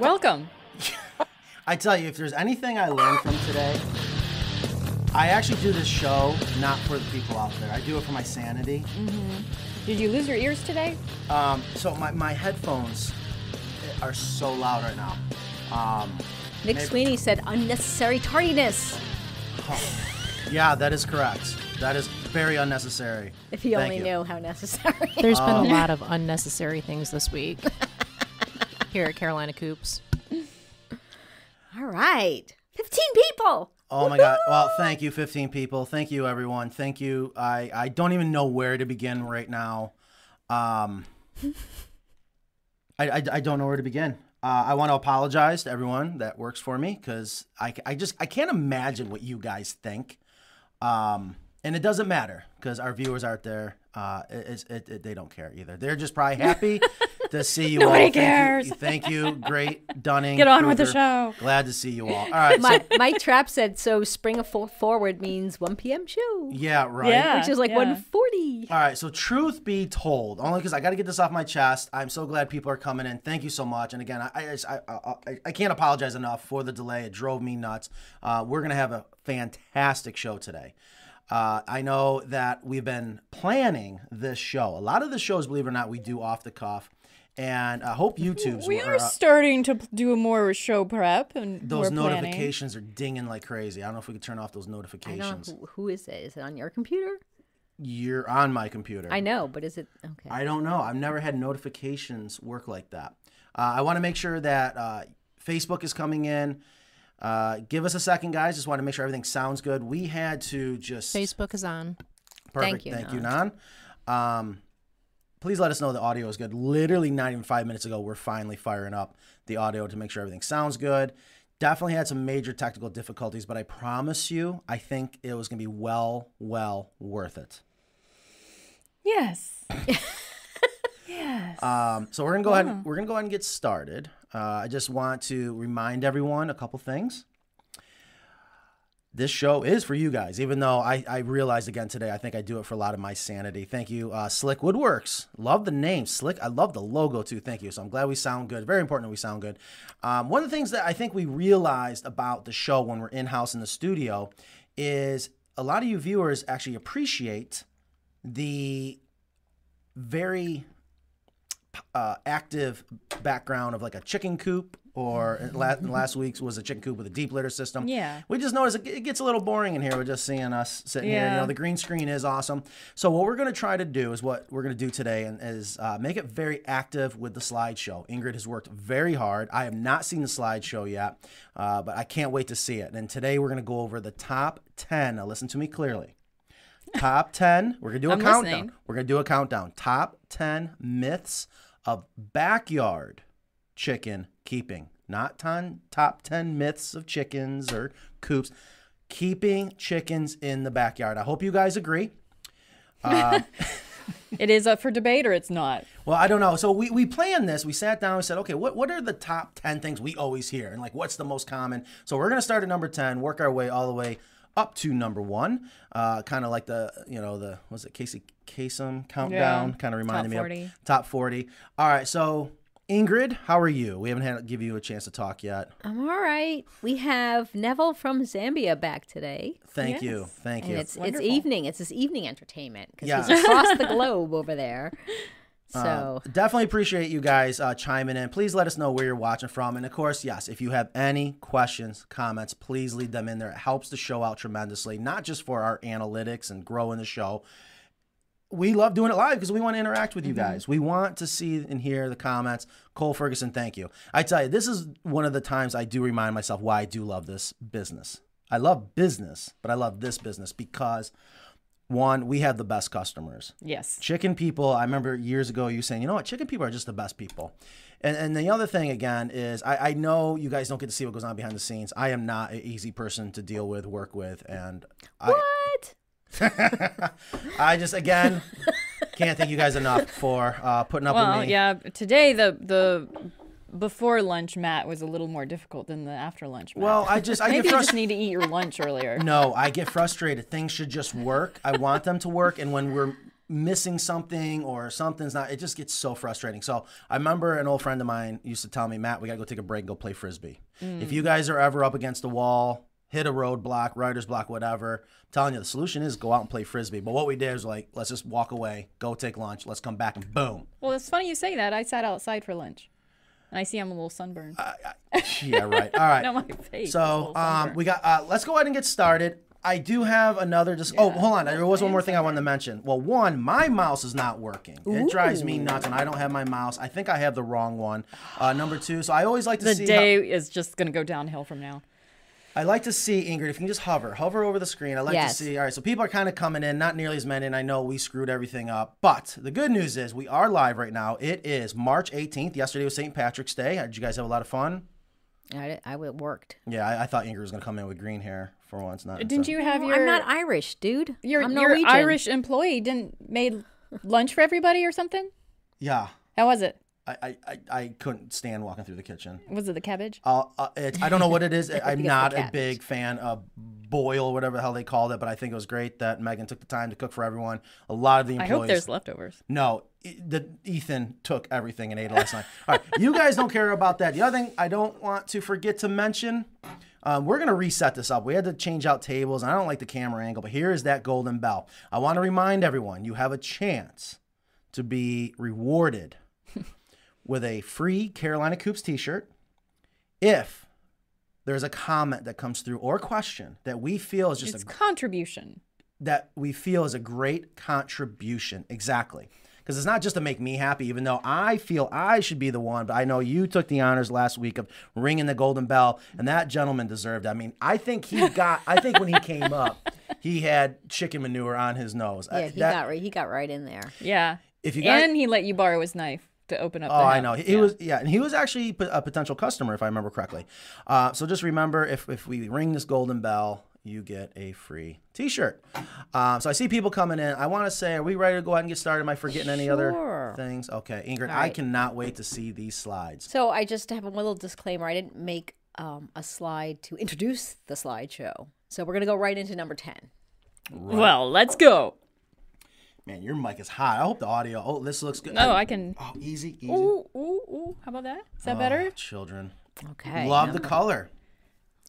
Welcome. I tell you, if there's anything I learned from today, I actually do this show not for the people out there. I do it for my sanity. Did you lose your ears today? Um, so my, my headphones are so loud right now. Um, Nick Maybe- Sweeney said unnecessary tardiness. yeah, that is correct. That is very unnecessary. If he Thank only you. knew how necessary. There's been Um, a lot of unnecessary things this week here at Carolina Coops. All right. 15 people. Oh my God. Well, thank you, 15 people. Thank you, everyone. Thank you. I, I don't even know where to begin right now. Um, I, I, I don't know where to begin. Uh, I want to apologize to everyone that works for me because I, I just I can't imagine what you guys think. Um, and it doesn't matter because our viewers out there, uh, it, it, it, they don't care either. They're just probably happy to see you Nobody all. Thank you- cares. Thank you, great Dunning. Get on with the show. Glad to see you all. All right. so- My, Mike Trapp said so. Spring a fo- forward means 1 p.m. show, yeah, right. Yeah. which is like yeah. 140. All right, so truth be told, only because I got to get this off my chest. I'm so glad people are coming in. Thank you so much. And again, I I, I, I, I- I can't apologize enough for the delay. It drove me nuts. Uh, we're gonna have a fantastic show today. Uh, I know that we've been planning this show. A lot of the shows, believe it or not, we do off the cuff, and I hope YouTube's We were, are uh, starting to do a more show prep and those we're planning. notifications are dinging like crazy. I don't know if we could turn off those I don't notifications. know who, who is it. Is it on your computer? You're on my computer. I know, but is it okay? I don't know. I've never had notifications work like that. Uh, I want to make sure that uh, Facebook is coming in. Uh, give us a second, guys. Just want to make sure everything sounds good. We had to just Facebook is on. perfect. Thank you, Thank you, Nan. Um, please let us know the audio is good. Literally, not even five minutes ago, we're finally firing up the audio to make sure everything sounds good. Definitely had some major technical difficulties, but I promise you, I think it was going to be well, well worth it. Yes. yes. Um, so we're gonna go ahead. We're gonna go ahead and get started. Uh, I just want to remind everyone a couple things. This show is for you guys, even though I, I realized again today, I think I do it for a lot of my sanity. Thank you, uh, Slick Woodworks. Love the name, Slick. I love the logo too. Thank you. So I'm glad we sound good. Very important that we sound good. Um, one of the things that I think we realized about the show when we're in house in the studio is a lot of you viewers actually appreciate the very uh, active background of like a chicken coop or la- last week's was a chicken coop with a deep litter system. Yeah. We just noticed it, it gets a little boring in here with just seeing us sitting here. You Yeah. know, the green screen is awesome. So what we're going to try to do is what we're going to do today and is uh, make it very active with the slideshow. Ingrid has worked very hard. I have not seen the slideshow yet, uh, but I can't wait to see it. And today we're going to go over the top 10. Now listen to me clearly. Top 10. We're going to do a I'm countdown. listening. We're going to do a countdown. Top 10 myths of backyard chicken keeping. Not ton, top 10 myths of chickens or coops. Keeping chickens in the backyard. I hope you guys agree. it is up for debate or it's not. Well, I don't know. So we, we planned this. We sat down and said, okay, what, what are the top 10 things we always hear? And like, what's the most common? So we're going to start at number 10, work our way all the way up to number one. Uh, kind of like the, you know, the, was it Casey Kasem countdown? Yeah. Kind of reminded Top me 40. of top 40. All right. So Ingrid, how are you? We haven't had give you a chance to talk yet. I'm all right. We have Neville from Zambia back today. Thank you. Yes. Thank And you. it's it's evening. It's this evening entertainment because Yeah. he's across the globe over there. So Definitely appreciate you guys uh, chiming in. Please let us know where you're watching from. And of course, yes, if you have any questions, comments, please leave them in there. It helps the show out tremendously, not just for our analytics and growing the show. We love doing it live because we want to interact with you mm-hmm. guys. We want to see and hear the comments. Cole Ferguson, thank you. I tell you, this is one of the times I do remind myself why I do love this business. I love business, but I love this business because one, we have the best customers Yes. chicken people i remember years ago you saying you know what chicken people are just the best people and, and the other thing again is I, I know you guys don't get to see what goes on behind the scenes i am not an easy person to deal with work with and i what? i just again can't thank you guys enough for uh, putting up Well, with me yeah. Today the the before lunch Matt was a little more difficult than the after lunch Matt. Well, I just I maybe you just need to eat your lunch earlier. No, I get frustrated. Things should just work. I want them to work, and when we're missing something or something's not, it just gets so frustrating. So I remember an old friend of mine used to tell me, Matt, we gotta go take a break and go play frisbee. If you guys are ever up against a wall, hit a roadblock, writer's block, whatever, I'm telling you the solution is go out and play frisbee. But what we did was like, let's just walk away, go take lunch, let's come back, and boom. Well, it's funny you say that. I sat outside for lunch, and I see I'm a little sunburned. Yeah, right. All right. no, my face. So um, we got. Uh, let's go ahead and get started. I do have another. Just oh, hold on. There was one more thing I wanted to mention. Well, one, my mouse is not working. It drives me nuts when I don't have my mouse. I think I have the wrong one. Uh, number two. So I always like to the see. The day is just gonna go downhill from now. I like to see Ingrid. If you can just hover, hover over the screen. I like Yes. to see. All right. So people are kind of coming in. Not nearly as many. And I know we screwed everything up. But the good news is we are live right now. It is March 18th. Yesterday was St. Patrick's Day. Uh, did you guys have a lot of fun? I, I it worked. Yeah, I, I thought Ingrid was gonna come in with green hair for once. Not uh, Didn't you have your I'm not Irish, dude. your, I'm your Irish employee didn't made lunch for everybody or something? Yeah. How was it? I, I, I, couldn't stand walking through the kitchen. Was it the cabbage? Uh, uh, it's, I don't know what it is. I'm not a big fan of boil, whatever the hell they called it, but I think it was great that Megan took the time to cook for everyone. A lot of the employees. I hope there's leftovers. No, the Ethan took everything and ate it last night. All right, you guys don't care about that. The other thing I don't want to forget to mention, um, we're gonna reset this up. We had to change out tables, and I don't like the camera angle, but here is that golden bell. I want to remind everyone: you have a chance to be rewarded with a free Carolina Coops T-shirt if there's a comment that comes through or question that we feel is just It's a contribution. that we feel is a great contribution. Exactly. Because it's not just to make me happy, even though I feel I should be the one, but I know you took the honors last week of ringing the golden bell, and that gentleman deserved it. I mean, I think he got, I think when he came up, he had chicken manure on his nose. Yeah, Uh, he that- got right. He got right in there. Yeah. If you guys- and he let you borrow his knife to open up. Oh, the I know. He, he Yeah. was, yeah, and he was actually a potential customer, if I remember correctly. Uh, so just remember, if if we ring this golden bell, you get a free T-shirt. Um, so I see people coming in. I want to say, are we ready to go ahead and get started? Am I forgetting any other Sure. things? Okay, Ingrid, I cannot wait to see these slides. So I just have a little disclaimer. I didn't make um, a slide to introduce the slideshow. So we're gonna go right into number ten. Well, let's go. Man, your mic is hot. I hope the audio. Oh, this looks good. Oh, I can. Oh, easy, easy. Ooh, ooh, ooh. How about that? Is that Oh, better? children, Okay. love the color.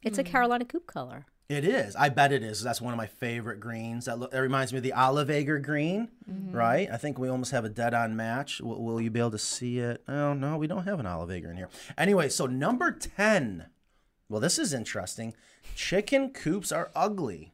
It's Hmm. a Carolina Coop color. It is. I bet it is. That's one of my favorite greens. That, look, that reminds me of the Olive Acre green, Mm-hmm. right? I think we almost have a dead-on match. Will, will you be able to see it? Oh no, we don't have an Olive Acre in here. Anyway, so number ten. Well, this is interesting. Chicken coops are ugly.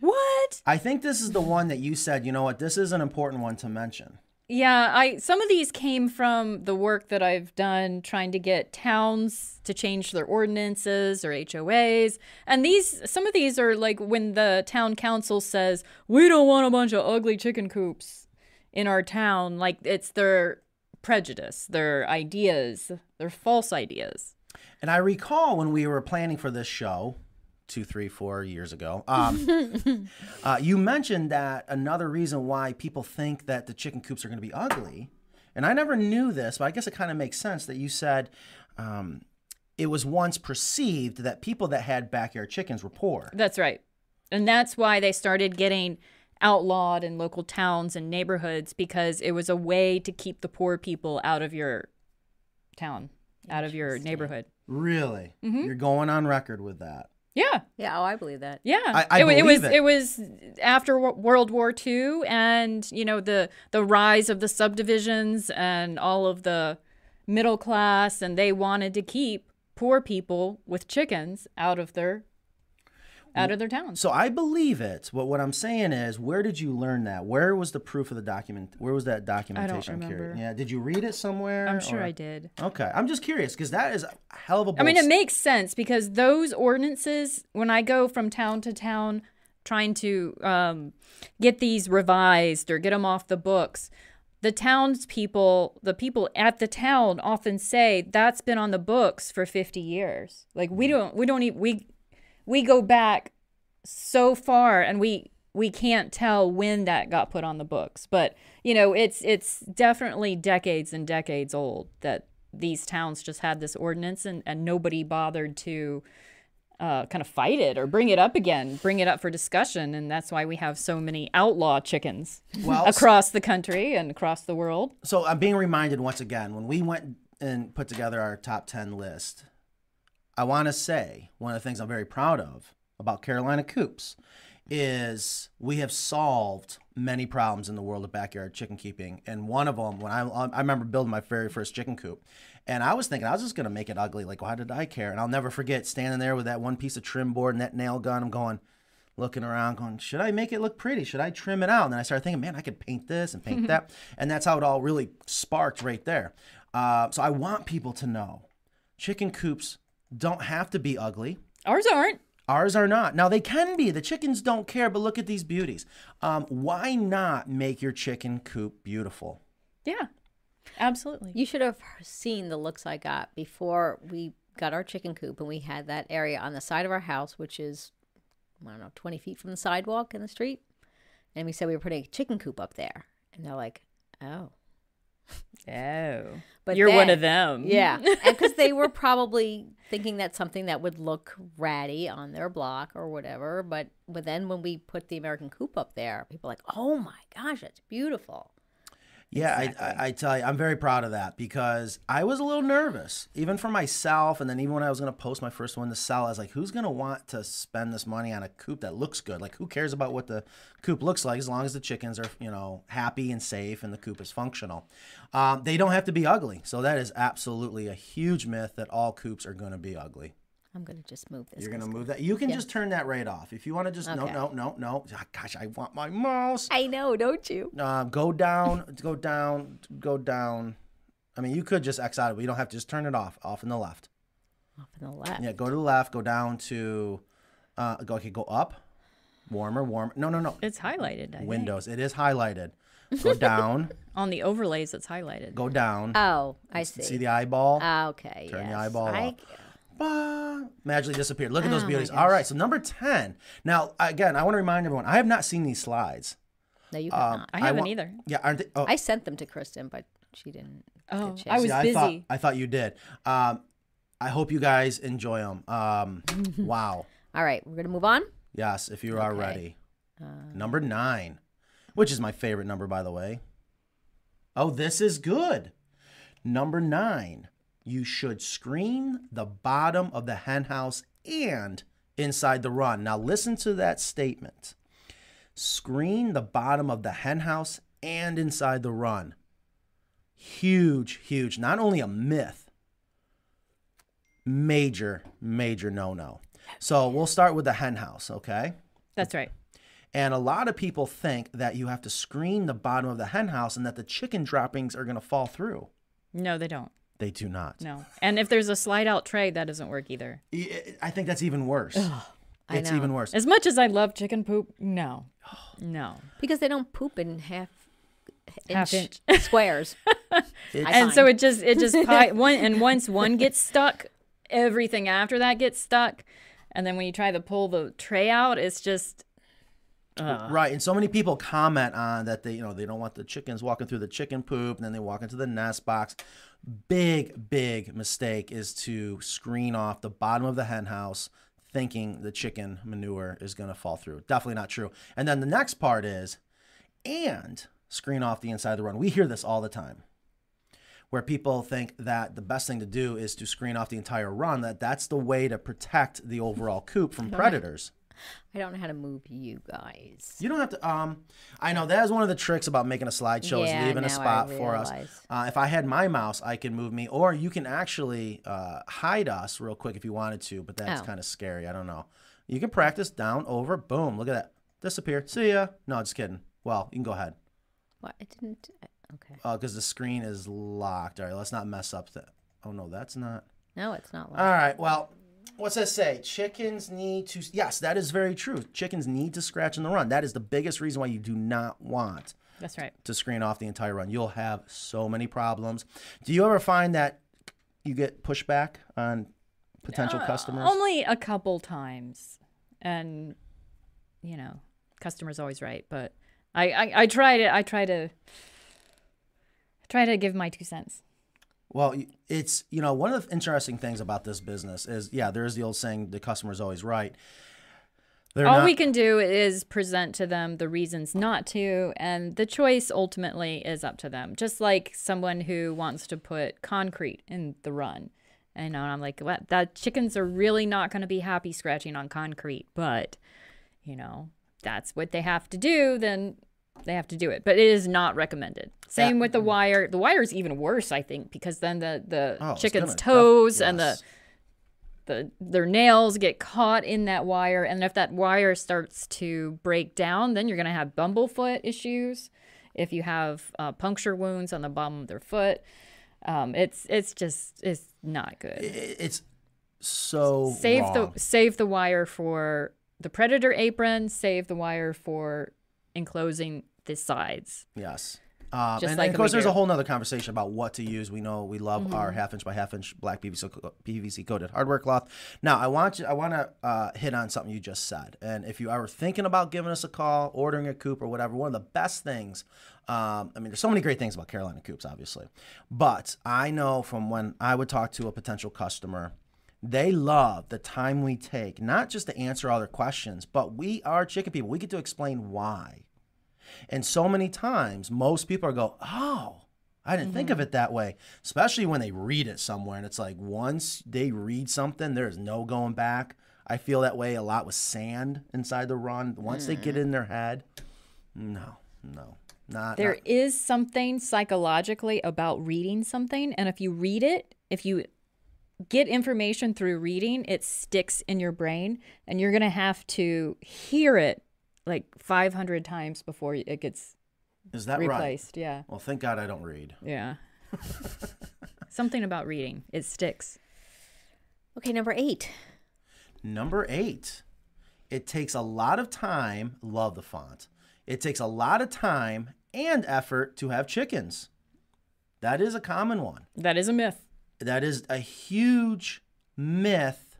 What? I think this is the one that you said. You know what? This is an important one to mention. Yeah, I some of these came from the work that I've done trying to get towns to change their ordinances or HOAs. And these some of these are like when the town council says, "We don't want a bunch of ugly chicken coops in our town." Like it's their prejudice, their ideas, their false ideas. And I recall when we were planning for this show, two, three, four years ago, um, uh, you mentioned that another reason why people think that the chicken coops are going to be ugly, and I never knew this, but I guess it kind of makes sense that you said um, it was once perceived that people that had backyard chickens were poor. That's right. And that's why they started getting outlawed in local towns and neighborhoods because it was a way to keep the poor people out of your town, out of your neighborhood. Really? Mm-hmm. You're going on record with that. Yeah. Yeah. Oh, I believe that. Yeah, I- I it, wa- it believe was it. it was after World War II, and you know the the rise of the subdivisions and all of the middle class, and they wanted to keep poor people with chickens out of their out of their towns. So I believe it. But what I'm saying is, where did you learn that? Where was the proof of the document? Where was that documentation? I'm curious. remember. Yeah. Did you read it somewhere? I'm sure or- I did. Okay, I'm just curious because that is a hell of a. I mean, it makes sense because those ordinances, when I go from town to town trying to um, get these revised or get them off the books, the townspeople, the people at the town often say that's been on the books for 50 years. Like we don't, we don't even, we, we go back so far and we, we can't tell when that got put on the books, but you know, it's, it's definitely decades and decades old that these towns just had this ordinance and, and nobody bothered to uh, kind of fight it or bring it up again, bring it up for discussion. And that's why we have so many outlaw chickens Well, across the country and across the world. So I'm being reminded once again when we went and put together our top 10 list, I want to say one of the things I'm very proud of about Carolina Coops is we have solved many problems in the world of backyard chicken keeping. And one of them, when I, I remember building my very first chicken coop, and I was thinking I was just going to make it ugly. Like, why did I care? And I'll never forget standing there with that one piece of trim board and that nail gun. I'm going, looking around, going, should I make it look pretty? Should I trim it out? And then I started thinking, man, I could paint this and paint that. And that's how it all really sparked right there. Uh, so I want people to know chicken coops don't have to be ugly. Ours aren't. Ours are not. Now they can be. The chickens don't care, but look at these beauties. Um, why not make your chicken coop beautiful? Yeah, absolutely. You should have seen the looks I got before we got our chicken coop and we had that area on the side of our house, which is, I don't know, 20 feet from the sidewalk in the street. And we said we were putting a chicken coop up there. And they're like, oh. Oh, But you're one of them. Yeah. Because they were probably thinking that's something that would look ratty on their block or whatever. But, but then when we put the American coop up there, people like, oh my gosh, it's beautiful. Yeah, I, I, I tell you, I'm very proud of that because I was a little nervous, even for myself. And then even when I was going to post my first one to sell, I was like, who's going to want to spend this money on a coop that looks good? Like, who cares about what the coop looks like as long as the chickens are, you know, happy and safe and the coop is functional? Um, they don't have to be ugly. So that is absolutely a huge myth that all coops are going to be ugly. I'm going to just move this. You're going to move that. You can just turn that right off. If you want to just, no, Okay. no, no, no. Ah, Gosh, I want my mouse. I know, don't you? Uh, go down, go down, go down. I mean, you could just X out it. but You don't have to just turn it off, off in the left. Off in the left. Yeah, go to the left, go down to, uh, go okay, go up, warmer, warmer. No, no, no. It's highlighted. I think. Windows. It is highlighted. Go down, on the overlays. It's highlighted. go down. Oh, I see. See the eyeball? Ah, okay. Turn the eyeball I, up. Magically disappeared. Look at those Oh beauties. All right, so number ten. Now, again, I want to remind everyone, I have not seen these slides. No, you have Um, not. I haven't either. Yeah, aren't they? Oh, I sent them to Kristen, but she didn't. Oh. I was See, I thought, busy. I thought you did. Um, I hope you guys enjoy them. Um, wow. All right, we're gonna move on. Yes, if you are Okay. ready. number nine, which is my favorite number, by the way. Oh, this is good. Number nine, you should screen the bottom of the hen house and inside the run. Now, listen to that statement screen the bottom of the hen house and inside the run. Huge, huge. Not only a myth, major, major no no. So we'll start with the hen house, okay? That's right. And a lot of people think that you have to screen the bottom of the hen house and that the chicken droppings are going to fall through. No, they don't. They do not. No. And if there's a slide out tray, that doesn't work either. I eh, I think that's even worse. I it's know. even worse. As much as I love chicken poop, no. No. Because they don't poop in half Half inch, squares. And so it just it just pi- one and once one gets stuck, everything after that gets stuck. And then when you try to pull the tray out, it's just Right, and so many people comment on that they, you know, they don't want the chickens walking through the chicken poop, and then they walk into the nest box. Big, big mistake is to screen off the bottom of the hen house, thinking the chicken manure is going to fall through. Definitely not true. And then the next part is, and screen off the inside of the run. We hear this all the time, where people think that the best thing to do is to screen off the entire run. That that's the way to protect the overall coop from predators. I don't know how to move you guys. You don't have to. Um, I know that is one of the tricks about making a slideshow Yeah, is leaving a spot for us. Uh, if I had my mouse, I can move me, or you can actually uh, hide us real quick if you wanted to. But that's Oh. kind of scary. I don't know. You can practice down, over, boom. Look at that. Disappear. See ya. No, just kidding. Well, you can go ahead What? I didn't. Okay. Oh, because the screen is locked. All right, let's not mess up that. Oh no, that's not. No, it's not. locked. All right. Well, what's that say? Chickens need to. Yes, that is very true. Chickens need to scratch in the run. That is the biggest reason why you do not want that's right. to screen off the entire run. You'll have so many problems. Do you ever find that you get pushback on potential uh, customers? Only a couple times. And you know, customer's always right, but I, I, I try to I try to try to give my two cents. Well, it's you know one of the interesting things about this business is yeah, there is the old saying the customer's always right. They're All not- we can do is present to them the reasons not to, and the choice ultimately is up to them. Just like someone who wants to put concrete in the run. And I'm like, what? That chickens are really not going to be happy scratching on concrete, but you know, that's what they have to do. Then they have to do it, but it is not recommended. Same Yeah. with the wire. The wire is even worse, I think, because then the the Oh, chicken's gonna toes and the the their nails get caught in that wire and if that wire starts to break down then you're going to have bumblefoot issues if you have uh, puncture wounds on the bottom of their foot um, it's it's just it's not good it's so save wrong. the save the wire for the predator apron save the wire for enclosing the sides Yes. Um, and, like and of course, there's do. a whole nother conversation about what to use. We know we love our Mm-hmm. half inch by half inch black PVC, PVC coated hardware cloth. Now, I want you, I want to uh, hit on something you just said. And if you are thinking about giving us a call, ordering a coop or whatever, one of the best things. Um, I mean, there's so many great things about Carolina coops, obviously, but I know from when I would talk to a potential customer. They love the time we take, not just to answer all their questions, but we are chicken people. We get to explain why. And so many times, most people are go, "Oh, I didn't think of mm-hmm. it that way." Especially when they read it somewhere, and it's like once they read something, there's no going back. I feel that way a lot with sand inside the run. Once they get mm. in their head, no, no, not. There not- is something psychologically about reading something, and if you read it, if you get information through reading, it sticks in your brain, and you're gonna have to hear it like 500 times before it gets is that right? replaced. Yeah, Well, thank God I don't read. yeah. something about reading it sticks. Okay, number eight. Number eight, it takes a lot of time. Love the font. It takes a lot of time and effort to have chickens. That is a common one. That is a myth. That is a huge myth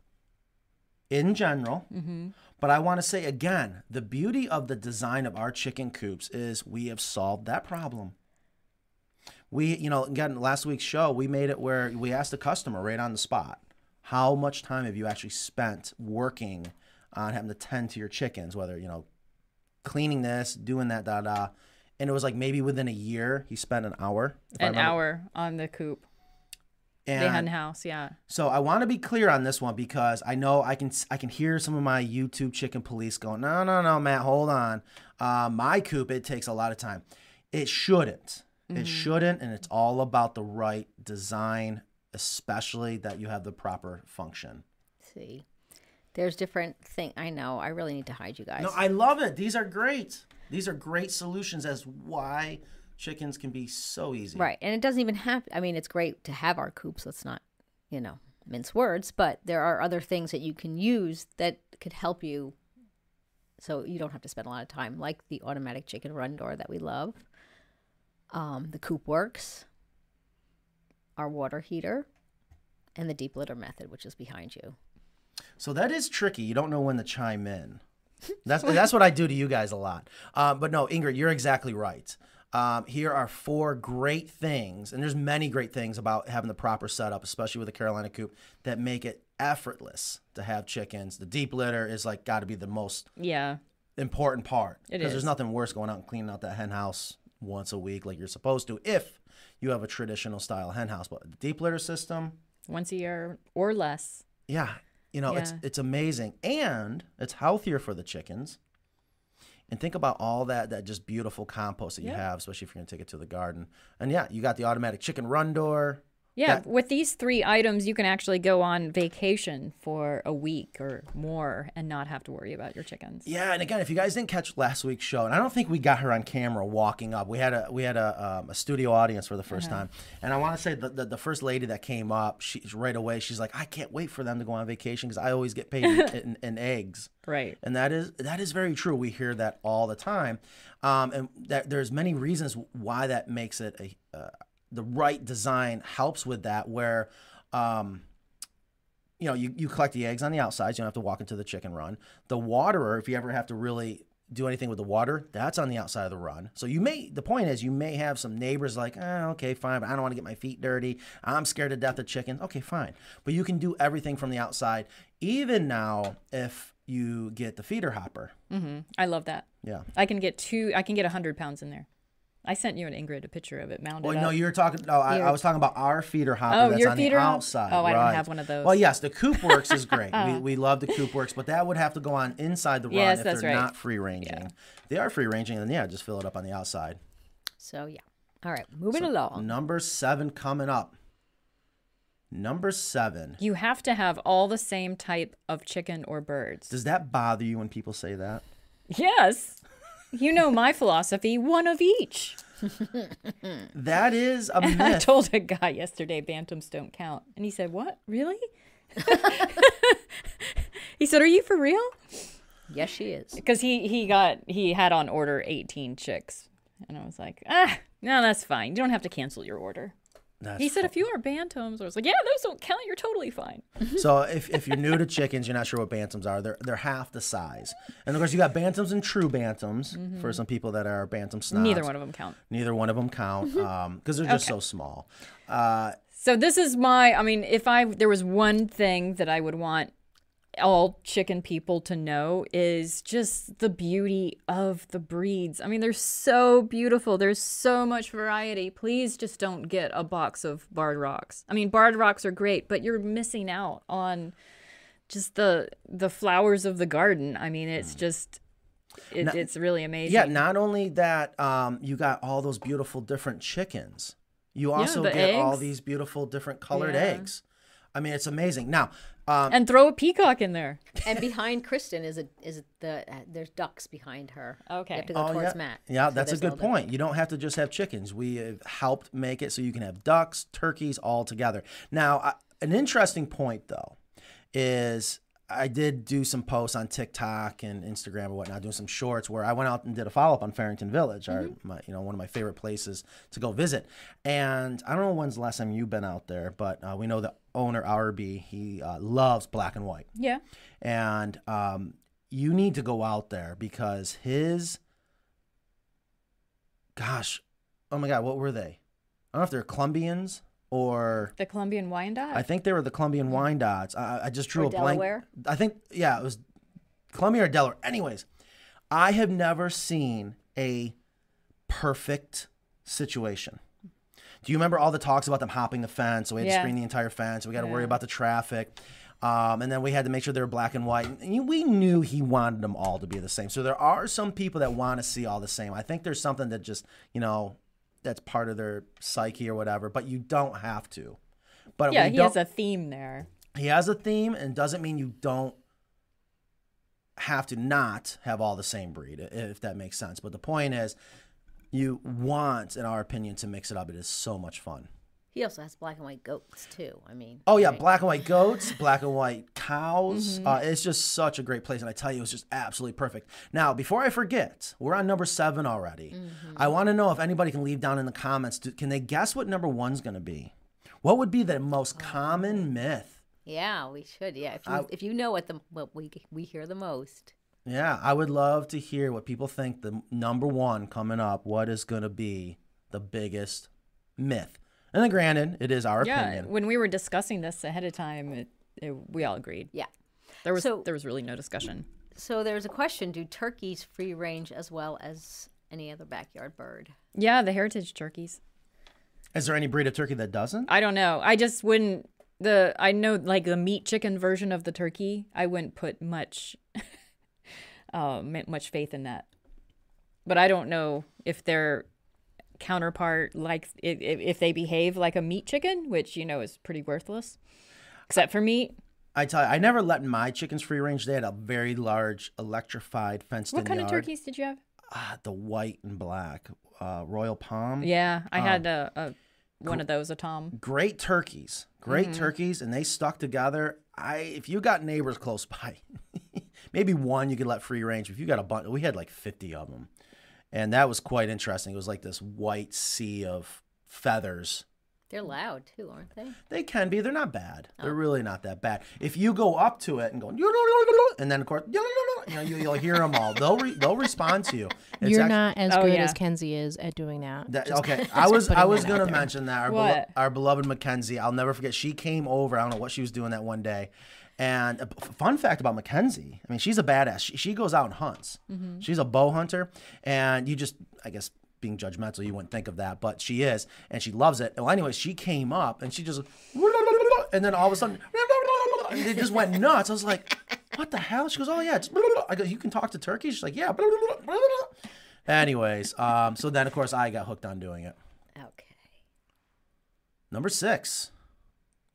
in general. Mm-hmm. But I want to say again the beauty of the design of our chicken coops is we have solved that problem. We, you know, again, last week's show, we made it where we asked the customer right on the spot, how much time have you actually spent working on having to tend to your chickens, whether, you know, cleaning this, doing that, da da. And it was like maybe within a year, he spent an hour. An hour on the coop, And the hen house. Yeah. so I want to be clear on this one because I know I can I can hear some of my YouTube chicken police going, no, no, no, Matt, hold on. Uh, my coop, it takes a lot of time. It shouldn't. It shouldn't, and it's all about the right design, especially that you have the proper function. see, there's different thing. I know. I really need to hide you guys. No, I love it. These are great. These are great solutions as why chickens can be so easy. Right. And it doesn't even have, I mean, it's great to have our coops. Let's not, you know, mince words, but there are other things that you can use that could help you so you don't have to spend a lot of time, like the automatic chicken run door that we love, um, the coop works, our water heater, and the deep litter method, which is behind you. So that is tricky. You don't know when to chime in. That's that's what I do to you guys a lot. Um, but no, Ingrid, you're exactly right. Um, here are four great things, and there's many great things about having the proper setup, especially with the Carolina coop, that make it effortless to have chickens. The deep litter is like got to be the most Yeah. important part It because there's nothing worse going out and cleaning out that hen house once a week like you're supposed to if you have a traditional style hen house. But the deep litter system, Once a year or less. yeah, you know, it's it's amazing and it's healthier for the chickens. And think about all that that just beautiful compost that you Yeah. have, especially if you're gonna take it to the garden. And yeah, you got the automatic chicken run door. Yeah, That- with these three items, you can actually go on vacation for a week or more and not have to worry about your chickens. Yeah, and again, if you guys didn't catch last week's show, and I don't think we got her on camera walking up. We had a we had a, um, a studio audience for the 1st Uh-huh. time, and I want to say the, the the first lady that came up, she's right away, she's like, I can't wait for them to go on vacation because I always get paid in, in, in eggs. Right. and that is that is very true. We hear that all the time, um, and that there's many reasons why that makes it a uh, the right design helps with that. Where, um, you know, you, you collect the eggs on the outside, so you don't have to walk into the chicken run. The waterer, if you ever have to really do anything with the water, that's on the outside of the run. So you may the point is you may have some neighbors like, eh, okay, fine, but I don't want to get my feet dirty. I'm scared to death of chickens. Okay, fine. But you can do everything from the outside. Even now, if you get the feeder hopper. I love that. Yeah. I can get two. I can get hundred pounds in there. I sent you and Ingrid a picture of it mounted Well, up. no, you're talking. No, I, I was talking about our feeder hopper. Oh, that's your on feeder the outside. Oh, I don't have one of those. Well, yes, the Coop Works is great. we, we love the Coop Works, but that would have to go on inside the run Yes, if that's they're right. not free ranging. Yeah. They are free ranging, and yeah, just fill it up on the outside. So yeah. All right, moving along. Number seven coming up. Number seven. you have to have all the same type of chicken or birds. Does that bother you when people say that? Yes. You know my philosophy, one of each. That is a I myth. told a guy yesterday bantams don't count. And he said, What? Really? he said, Are you for real? Yes, she is. Because he, he got he had on order eighteen chicks. And I was like, ah, no, that's fine. You don't have to cancel your order. That's He said, if you are bantams, I was like, yeah, those don't count. You're totally fine. So if, if you're new to chickens, you're not sure what bantams are. They're they're half the size, and of course you got bantams and true bantams for some people that are bantam snobs. Mm-hmm. Neither one of them count. Neither one of them count because they're just so small. Uh, So this is my I mean, if I there was one thing that I would want all chicken people to know is just the beauty of the breeds. I mean, they're so beautiful. There's so much variety. Please just don't get a box of barred rocks. I mean, barred rocks are great, but you're missing out on just the the flowers of the garden. I mean, it's just it, it's really amazing. yeah, not only that, um, you got all those beautiful different chickens. You also the get all these beautiful different colored Yeah. eggs. I mean, it's amazing. Now, um, and throw a peacock in there. And behind Kristen is a is the uh, there's ducks behind her. Okay. You have to go Oh, towards yeah. Matt. Yeah, So that's a good little- point. You don't have to just have chickens. We have helped make it so you can have ducks, turkeys all together. Now, I- an interesting point though is I did do some posts on TikTok and Instagram and whatnot, doing some shorts where I went out and did a follow up on Farrington Village, our my, you know one of my favorite places to go visit. And I don't know when's the last time you've been out there, but uh, we know the owner RB he uh, loves black and white Yeah. and um, you need to go out there because his gosh oh my god what were they i don't know if they're colombians or The Colombian Wyandotte. i think they were the colombian Wyandottes i, I just drew Or a blank Delaware? i think yeah it was columbia or delaware anyways i have never seen a perfect situation do you remember all the talks about them hopping the fence? So we had to screen the entire fence. We got to worry about the traffic. Um, and then we had to make sure they were black and white. And we knew he wanted them all to be the same. So there are some people that want to see all the same. I think there's something that just, you know, that's part of their psyche or whatever, but you don't have to. But yeah, he has a theme there. he has a theme and doesn't mean you don't have to not have all the same breed if that makes sense but the point is you want in our opinion to mix it up it is so much fun He also has black and white goats too. I mean. oh yeah right? black and white goats black and white cows uh, it's just such a great place and i tell you it's just absolutely perfect now before i forget we're on number seven already i want to know if anybody can leave down in the comments do, can they guess what number one's going to be what would be the most common myth Yeah, we should. Yeah, if you I- if you know what the what we we hear the most. Yeah, I would love to hear what people think the number one coming up. What is going to be the biggest myth? And then, granted, it is our Yeah, opinion. when we were discussing this ahead of time, it, it, we all agreed. Yeah. There was So- there was really no discussion. So there's a question: Do turkeys free range as well as any other backyard bird? Yeah, the heritage turkeys. Is there any breed of turkey that doesn't? I don't know. I just wouldn't the I know like the meat chicken version of the turkey. I wouldn't put much uh much faith in that. But I don't know if their counterpart like if, if they behave like a meat chicken, which you know is pretty worthless. Except for meat. I tell you, I never let my chickens free range. They had a very large electrified fenced What kind yard. of turkeys did you have? Ah, the white and black, uh, Royal Palm. Yeah, I had a, a one of those, a tom. Great turkeys, great Mm-hmm. turkeys, and they stuck together. I, if you got neighbors close by, maybe one you could let free range. If you got a bunch, we had like fifty of them, and that was quite interesting. It was like this white sea of feathers. They're loud too, aren't they? They can be. They're not bad. Oh. They're really not that bad. If you go up to it and go, and then of course, you know, you, you'll hear them all. They'll re, they'll respond to you. It's You're act- not as Oh, good yeah. as Kenzie is at doing that. That, Just- okay, I was I was gonna mention that our, belo- What? our beloved Mackenzie. I'll never forget. She came over. I don't know what she was doing that one day. And a fun fact about Mackenzie, I mean, she's a badass. She, she goes out and hunts. Mm-hmm. She's a bow hunter, and you just, I guess, being judgmental, you wouldn't think of that, but she is, and she loves it. Well, anyway, she came up and she just, and then all of a sudden, it just went nuts. I was like, what the hell? She goes, oh yeah, it's. I go, you can talk to turkey. She's like, yeah. Anyways, um, so then of course I got hooked on doing it. Okay. Number six,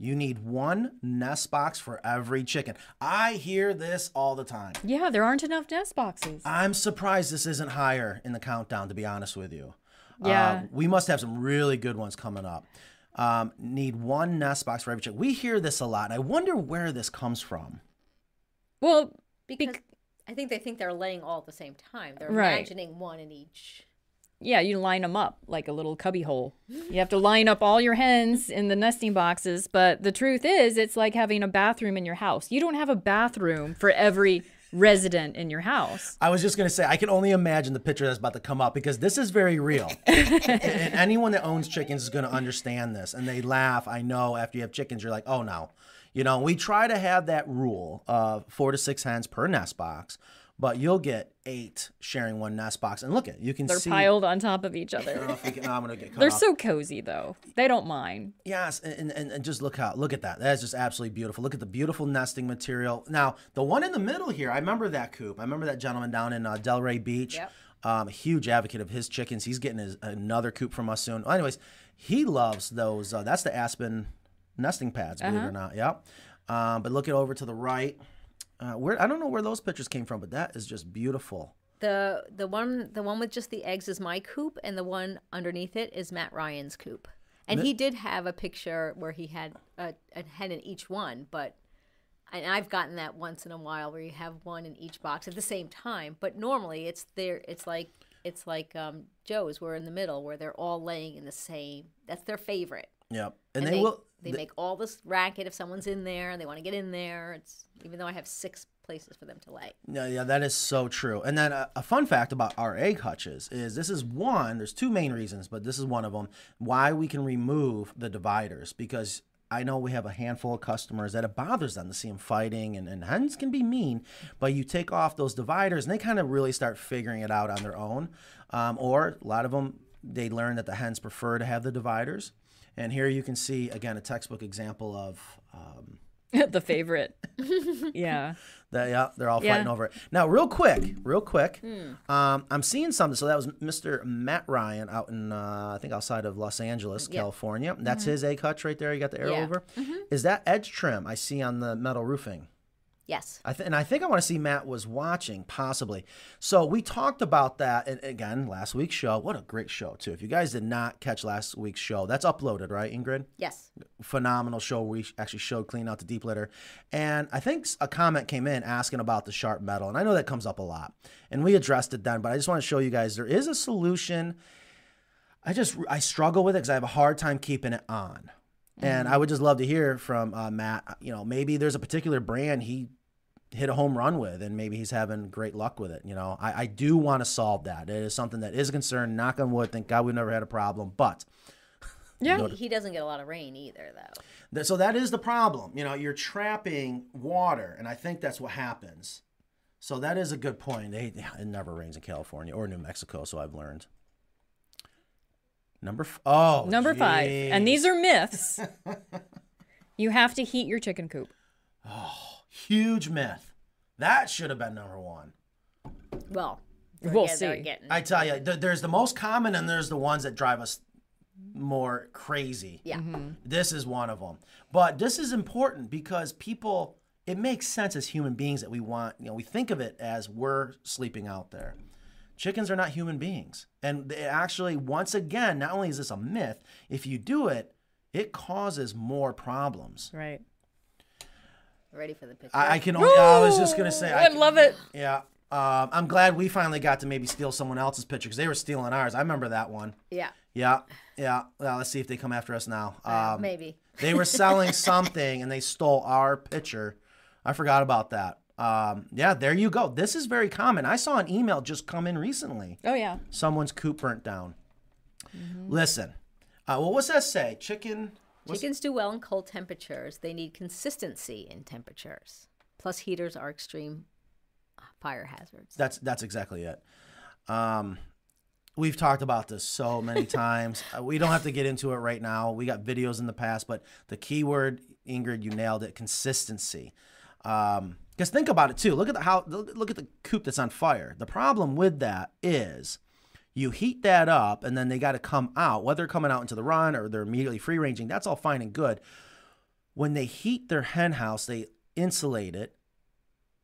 you need one nest box for every chicken. I hear this all the time. Yeah, there aren't enough nest boxes. I'm surprised this isn't higher in the countdown, to be honest with you. Yeah. Uh, we must have some really good ones coming up. Um, need one nest box for every chicken. We hear this a lot, and I wonder where this comes from. Well, Because I think they think they're laying all at the same time. They're Right. imagining one in each. Yeah, you line them up like a little cubby hole. You have to line up all your hens in the nesting boxes. But the truth is, it's like having a bathroom in your house. You don't have a bathroom for every resident in your house. I was just gonna say I can only imagine the picture that's about to come up because this is very real, and, and anyone that owns chickens is gonna understand this. And they laugh. I know after you have chickens, you're like, oh no, you know. We try to have that rule of four to six hens per nest box, but you'll get eight sharing one nest box. And look at you can see They're see. piled on top of each I don't other. know if can, no, I'm gonna get cut They're off. so cozy though. They don't mind. Yes, and, and, and just look how look at that. That is just absolutely beautiful. Look at the beautiful nesting material. Now, the one in the middle here, I remember that coop. I remember that gentleman down in uh, Delray Beach. Yep. Um, a huge advocate of his chickens. He's getting his, another coop from us soon. Well, anyways, he loves those. Uh, that's the Aspen nesting pads, believe it or not. Yep. Um, but look it over to the right. Uh, where I don't know where those pictures came from, but that is just beautiful. The the one the one with just the eggs is my coop, and the one underneath it is Matt Ryan's coop. And he did have a picture where he had a, a hen in each one, but and I've gotten that once in a while where you have one in each box at the same time. But normally it's there. It's like it's like um, Joe's. We're in the middle where they're all laying in the same. That's their favorite. Yep. And, And, they, they will. they th- make all this racket if someone's in there and they want to get in there. It's even though I have six places for them to lay. Yeah, yeah, that is so true. And then a, a fun fact about our egg hutches is this is one, there's two main reasons, but this is one of them why we can remove the dividers because I know we have a handful of customers that it bothers them to see them fighting, and, and hens can be mean, but you take off those dividers and they kind of really start figuring it out on their own. Um, or a lot of them, they learn that the hens prefer to have the dividers. And here you can see, again, a textbook example of. Um, the favorite. yeah. They, yeah, they're all Yeah. fighting over it. Now, real quick, real quick, um, I'm seeing something. So that was Mr. Matt Ryan out in, uh, I think, outside of Los Angeles, California. That's his egg hutch right there. You got the arrow Yeah. over. Is that edge trim I see on the metal roofing? Yes. I th- and I think I want to see Matt was watching, possibly. So we talked about that, and again, last week's show. What a great show, too. If you guys did not catch last week's show, that's uploaded, right, Ingrid? Yes. phenomenal show. We actually showed clean out the deep litter, and I think a comment came in asking about the sharp metal, and I know that comes up a lot, and we addressed it then. But I just want to show you guys there is a solution. I just I struggle with it because I have a hard time keeping it on, and I would just love to hear from uh, Matt. You know, maybe there's a particular brand he hit a home run with, and maybe he's having great luck with it. You know, I, I do want to solve that. It is something that is a concern. Knock on wood. Thank God we've never had a problem, but. Yeah. He, he doesn't get a lot of rain either, though. Th- So that is the problem. You know, you're trapping water, and I think that's what happens. So that is a good point. They, it never rains in California or New Mexico, so I've learned. Number f- oh Number five. And these are myths. you have to heat your chicken coop. Oh, huge myth. That should have been number one. Well, We'll yeah, see. getting. I tell you, th- there's the most common, and there's the ones that drive us more crazy. yeah. Mm-hmm. This is one of them. But this is important because people, it makes sense as human beings that we want, you know, we think of it as we're sleeping out there. Chickens are not human beings. And they actually, once again, not only is this a myth, if you do it, it causes more problems. Right. Ready for the picture? I, I can only, I was just going to say, I can- love it. Yeah. Um, I'm glad we finally got to maybe steal someone else's picture because they were stealing ours. I remember that one. yeah. Yeah. Yeah. Well, let's see if they come after us now. Uh, Um, maybe. They were selling something and they stole our picture. I forgot about that. Um, yeah, there you go. This is very common. I saw an email just come in recently. Oh yeah. Someone's coop burnt down. Listen, uh, well, what's that say? Chicken. Chickens do well in cold temperatures. They need consistency in temperatures. Plus, heaters are extreme fire hazards. That's that's exactly it. Um, we've talked about this so many times. Uh, we don't have to get into it right now. We got videos in the past, but the keyword, Ingrid, you nailed it: consistency. Um, because think about it too. Look at the how. Look at the coop that's on fire. The problem with that is. You heat that up, and then they got to come out. Whether they're coming out into the run or they're immediately free ranging, that's all fine and good. When they heat their hen house, they insulate it,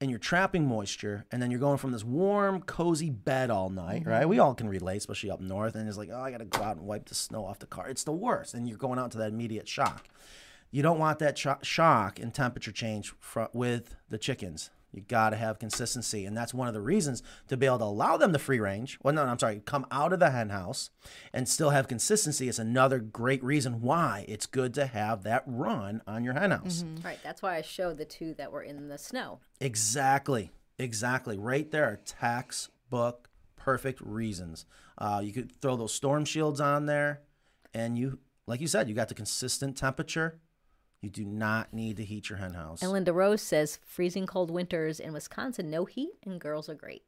and you're trapping moisture, and then you're going from this warm, cozy bed all night, mm-hmm. right? We all can relate, especially up north. And it's like, oh, I got to go out and wipe the snow off the car. It's the worst. And you're going out to that immediate shock. You don't want that cho- shock and temperature change fr- with the chickens. You got to have consistency. And that's one of the reasons to be able to allow them to free range. Well, no, I'm sorry, come out of the hen house and still have consistency is another great reason why it's good to have that run on your hen house. Right. That's why I showed the two that were in the snow. Exactly. Exactly. Right there are textbook perfect reasons. Uh, you could throw those storm shields on there, and you, like you said, you got the consistent temperature. You do not need to heat your hen house. And Linda Rose says freezing cold winters in Wisconsin, no heat, and girls are great.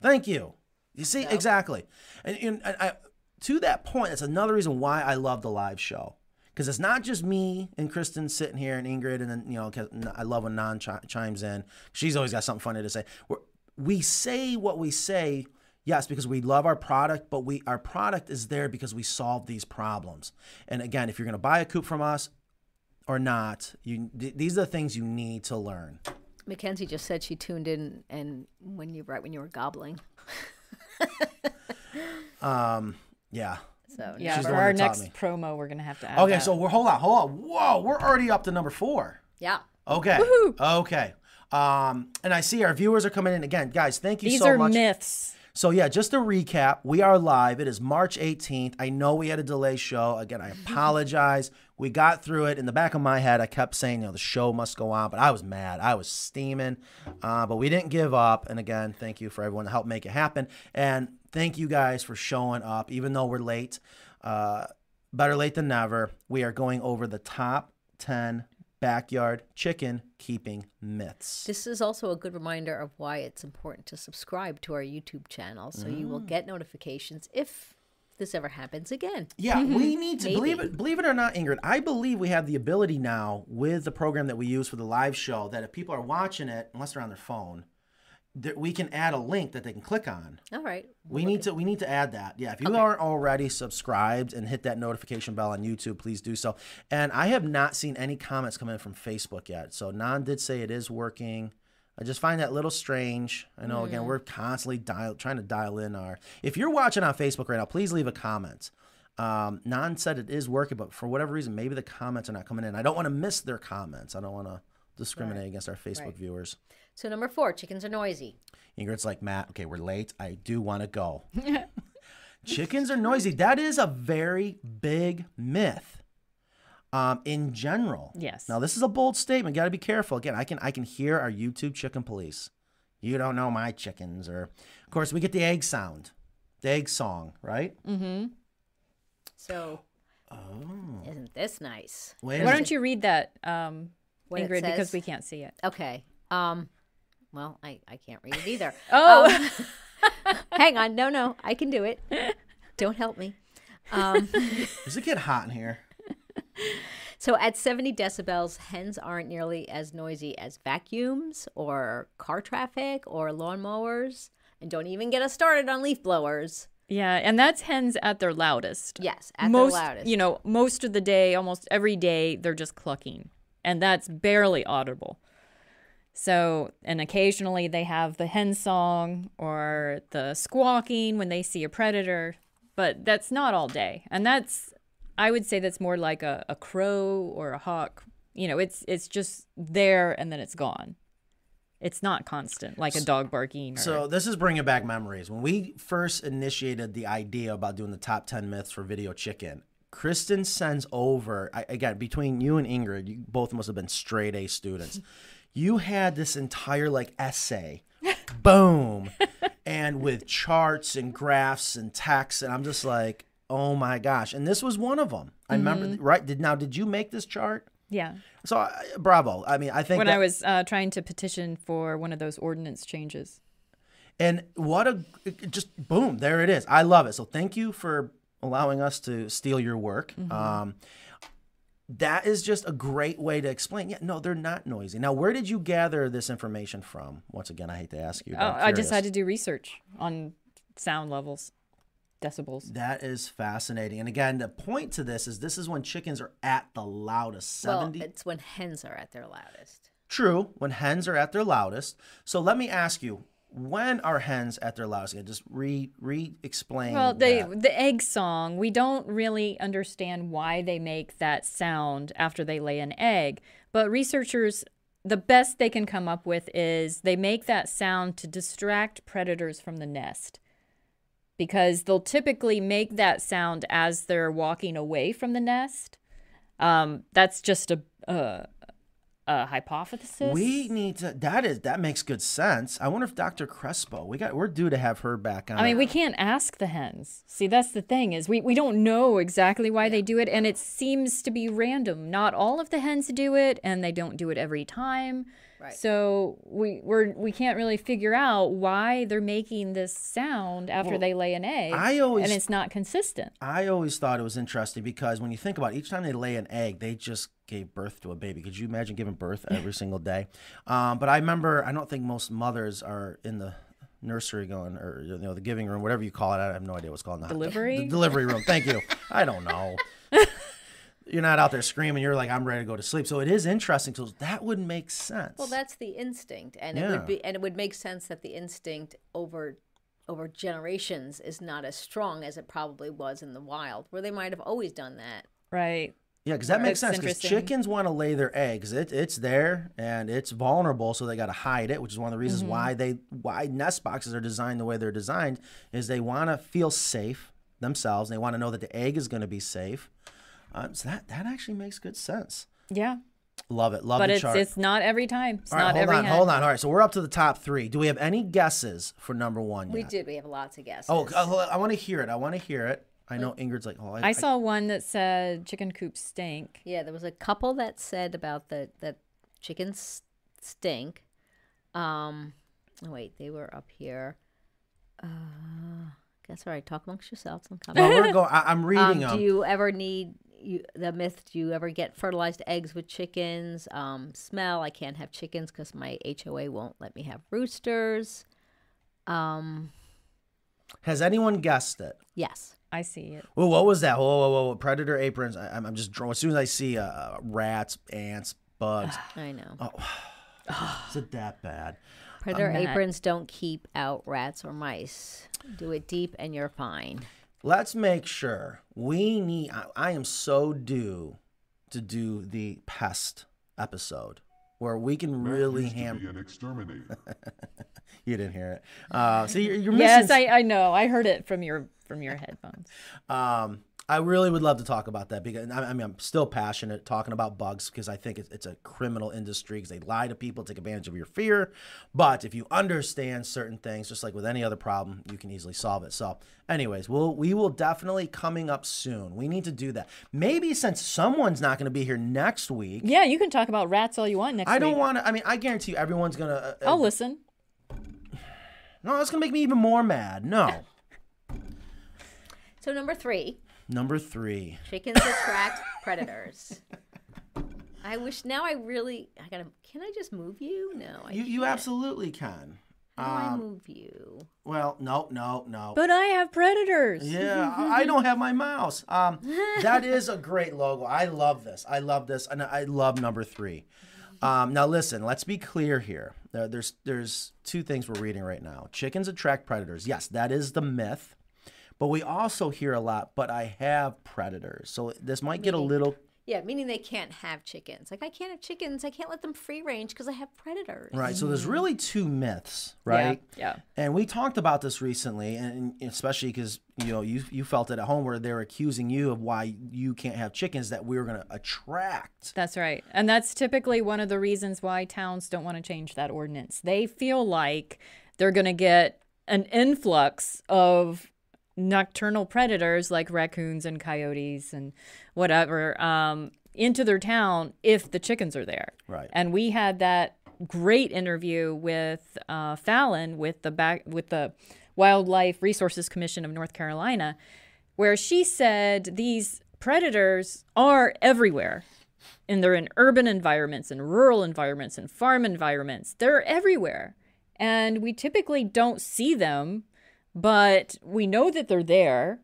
Thank you. You see, exactly. And, and, and I, to that point, that's another reason why I love the live show. Because it's not just me and Kristen sitting here and Ingrid, and then, you know, 'cause I love when Nan chi- chimes in. She's always got something funny to say. We're, we say what we say, yes, because we love our product, but we our product is there because we solve these problems. And again, if you're going to buy a coop from us or not, you th- these are the things you need to learn. Mackenzie just said she tuned in and when you right when you were gobbling. um. Yeah. So Yeah. For our next me. promo, we're gonna have to add. Okay, that. so we're hold on, hold on. Whoa, we're already up to number four. yeah. Okay. Okay. Um, and I see our viewers are coming in again, guys. Thank you these so are myths. So yeah, just to recap, we are live. It is March 18th. I know we had a delay show. Again, I apologize. We got through it. In the back of my head, I kept saying, you know, the show must go on, but I was mad. I was steaming. Uh, but we didn't give up. And again, thank you for everyone to help make it happen. And thank you guys for showing up, even though we're late. Uh, better late than never. We are going over the top 10 backyard chicken keeping myths. This is also a good reminder of why it's important to subscribe to our YouTube channel so you will get notifications if this ever happens again. Yeah, we need to believe it. Believe it or not, Ingrid, I believe we have the ability now with the program that we use for the live show that if people are watching it, unless they're on their phone, that we can add a link that they can click on. All right. We need to we need to add that. Yeah, if you aren't already subscribed and hit that notification bell on YouTube, please do so. And I have not seen any comments come in from Facebook yet. So Nan did say it is working. I just find that a little strange. I know again we're constantly dial trying to dial in our. If you're watching on Facebook right now, please leave a comment. Um, Nan said it is working, but for whatever reason, maybe the comments are not coming in. I don't want to miss their comments. I don't want to discriminate against our Facebook Right. viewers. So number four, chickens are noisy. Ingrid's like, Matt, okay, we're late. I do want to go. Chickens are noisy. That is a very big myth. Um, in general. Yes. Now this is a bold statement. Got to be careful. Again, I can I can hear our YouTube chicken police. You don't know my chickens, or of course we get the egg sound, the egg song, right? Mm-hmm. So Oh. isn't this nice? Wait, Why don't you read that, um, What it Ingrid, because we can't see it. Okay. Um well, I, I can't read it either. Oh, Hang on. No, no. I can do it. Don't help me. Um, Does it get hot in here? So at 70 decibels, hens aren't nearly as noisy as vacuums or car traffic or lawnmowers. And don't even get us started on leaf blowers. yeah, and that's hens at their loudest. Yes, at most, their loudest. you know, most of the day, almost every day, they're just clucking, and that's barely audible. So, and occasionally they have the hen song or the squawking when they see a predator, but that's not all day. And that's, I would say that's more like a, a crow or a hawk. You know, it's it's just there and then it's gone. It's not constant like a dog barking. Or, So this is bringing back memories. When we first initiated the idea about doing the top 10 myths for Video Chicken, Kristen sends over, I, again, between you and Ingrid, you both must have been straight A students. you had this entire like essay, boom, and with charts and graphs and text, and I'm just like, oh my gosh! And this was one of them. I remember, Mm-hmm. right? Did now did you make this chart? Yeah. So uh, bravo. I mean, I think When that, I was uh, trying to petition for one of those ordinance changes. And what a just boom, there it is. I love it. So thank you for allowing us to steal your work. Um, that is just a great way to explain. Yeah, no, they're not noisy. Now, where did you gather this information from? Once again, I hate to ask you. Oh, I'm just had to do research on sound levels, decibels. That is fascinating. And again, the point to this is this is when chickens are at the loudest. Well, 70 it's when hens are at their loudest. True, when hens are at their loudest. So let me ask you, when are hens at their loudest? Again, just re re explain. Well, they that. the egg song, we don't really understand why they make that sound after they lay an egg, but researchers the best they can come up with is they make that sound to distract predators from the nest. Because they'll typically make that sound as they're walking away from the nest. Um, that's just a, a, a hypothesis. We need to. That is that makes good sense. I wonder if Dr. Crespo. We got. We're due to have her back on. I mean, we can't ask the hens. See, that's the thing is we, we don't know exactly why they do it, and it seems to be random. Not all of the hens do it, and they don't do it every time. Right. So we we're we can't really figure out why they're making this sound after Well, they lay an egg, I always- and it's not consistent. I always thought it was interesting because when you think about it, each time they lay an egg, they just gave birth to a baby. Could you imagine giving birth every single day? Um, but I remember, I don't think most mothers are in the nursery going, or you know, the giving room, whatever you call it. I have no idea what's called now. Delivery? The delivery room. Thank you. I don't know. You're not out there screaming. You're like, I'm ready to go to sleep. So it is interesting. So that would make sense. Well, that's the instinct, and it would be, and it would make sense that the instinct over over generations is not as strong as it probably was in the wild, where they might have always done that. Right. Yeah, because that makes sense. Because chickens want to lay their eggs. It, it's there and it's vulnerable, so they got to hide it. Which is one of the reasons Mm-hmm. why they why nest boxes are designed the way they're designed. Is they want to feel safe themselves. And they want to know that the egg is going to be safe. Um, so that that actually makes good sense. Yeah. Love it. Love But the it's chart. it's not every time. It's All right, not hold every on, hen. hold on. All right, so we're up to the top three. Do we have any guesses for number one? We did. We have lots of guesses. Oh, uh, I want to hear it. I want to hear it. I know Ingrid's like, oh, I, I saw one that said chicken coop stink. Yeah, there was a couple that said about the that chickens stink. Um, oh wait, they were up here. Uh, guess all right. Talk amongst yourselves. I'm coming. Well, we're going. I, I'm Um, reading them. do you ever need you the myth? Do you ever get fertilized eggs with chickens? Um, smell. I can't have chickens because my HOA won't let me have roosters. Um, Has anyone guessed it? yes. I see it. Well, what was that? Whoa, whoa, whoa, whoa. Predator aprons. I, I'm I'm just drawn. As soon as I see uh, rats, ants, bugs, I know. Oh, is it that bad? Predator Matt. aprons don't keep out rats or mice. Do it deep and you're fine. Let's make sure we need. I, I am so due to do the pest episode where we can really used to ham. be an exterminator. You didn't hear it. Uh, so you're, you're missing. Yes, I, I know. I heard it from your from your headphones. Um, I really would love to talk about that because I I mean I'm still passionate talking about bugs because I think it's, it's a criminal industry because they lie to people, take advantage of your fear. But if you understand certain things, just like with any other problem, you can easily solve it. So, anyways, we'll we will definitely coming up soon. We need to do that. Maybe since someone's not going to be here next week, Yeah, you can talk about rats all you want next week. I don't want to. I mean, I guarantee you, everyone's gonna. Uh, uh, I'll listen. no, that's gonna make me even more mad. No. So number three, Number three. chickens attract predators. I wish now I really I gotta can I just move you? No, I You you can't. absolutely can. How do I Um, move you? Well, no, no, no. But I have predators. Yeah, I I don't have my mouse. Um, that is a great logo. I love this. I love this, and I love number three. Um, now listen, let's be clear here. There's there's two things we're reading right now. Chickens attract predators. Yes, that is the myth. But we also hear a lot. But I have predators, so this might get a little. Yeah, meaning they can't have chickens. Like I can't have chickens. I can't let them free range because I have predators. Right. So there's mm. really two myths, right? Yeah. And we talked about this recently, and especially because you know you you felt it at home where they're accusing you of why you can't have chickens that we're going to attract. That's right. And that's typically one of the reasons why towns don't want to change that ordinance. They feel like they're going to get an influx of nocturnal predators like raccoons and coyotes and whatever um, into their town if the chickens are there. Right. And we had that great interview with uh, Fallon with the back with the Wildlife Resources Commission of North Carolina, where she said these predators are everywhere. And they're in urban environments and rural environments and farm environments. They're everywhere. And we typically don't see them but we know that they're there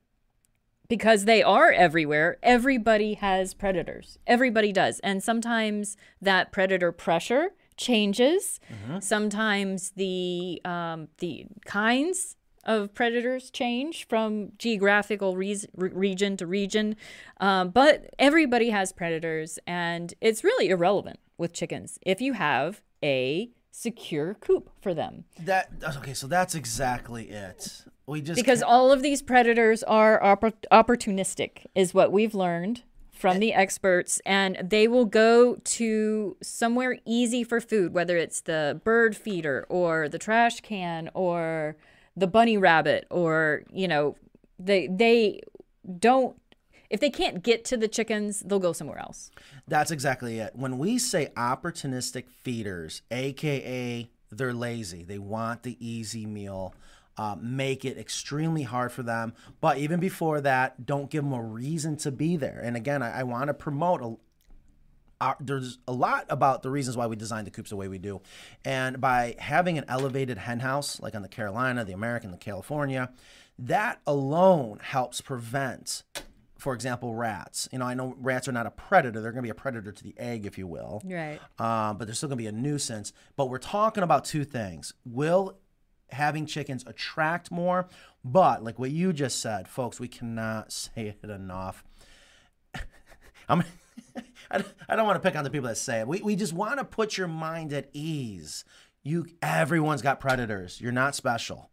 because they are everywhere. Everybody has predators. Everybody does. And sometimes that predator pressure changes. Sometimes the um, the kinds of predators change from geographical re- region to region. Um, but everybody has predators, and it's really irrelevant with chickens if you have a secure coop for them. That okay. So that's exactly it. We just because all of these predators are oppor- opportunistic is what we've learned from the experts and they will go to somewhere easy for food whether it's the bird feeder or the trash can or the bunny rabbit or you know they they don't if they can't get to the chickens they'll go somewhere else That's exactly it. When we say opportunistic feeders, aka they're lazy, they want the easy meal, uh, make it extremely hard for them. But even before that, don't give them a reason to be there. And again, I, I want to promote a, uh, there's a lot about the reasons why we designed the coops the way we do. And by having an elevated hen house, like on the Carolina, the American, the California, that alone helps prevent, for example, rats. You know, I know rats are not a predator, they're going to be a predator to the egg, if you will. right Um, but they're still going to be a nuisance. But we're talking about two things. Will having chickens attract more? But like what you just said, folks, we cannot say it enough. I'm, I don't- I don't want to pick on the people that say it. We, we just want to put your mind at ease. You, everyone's got predators. You're not special.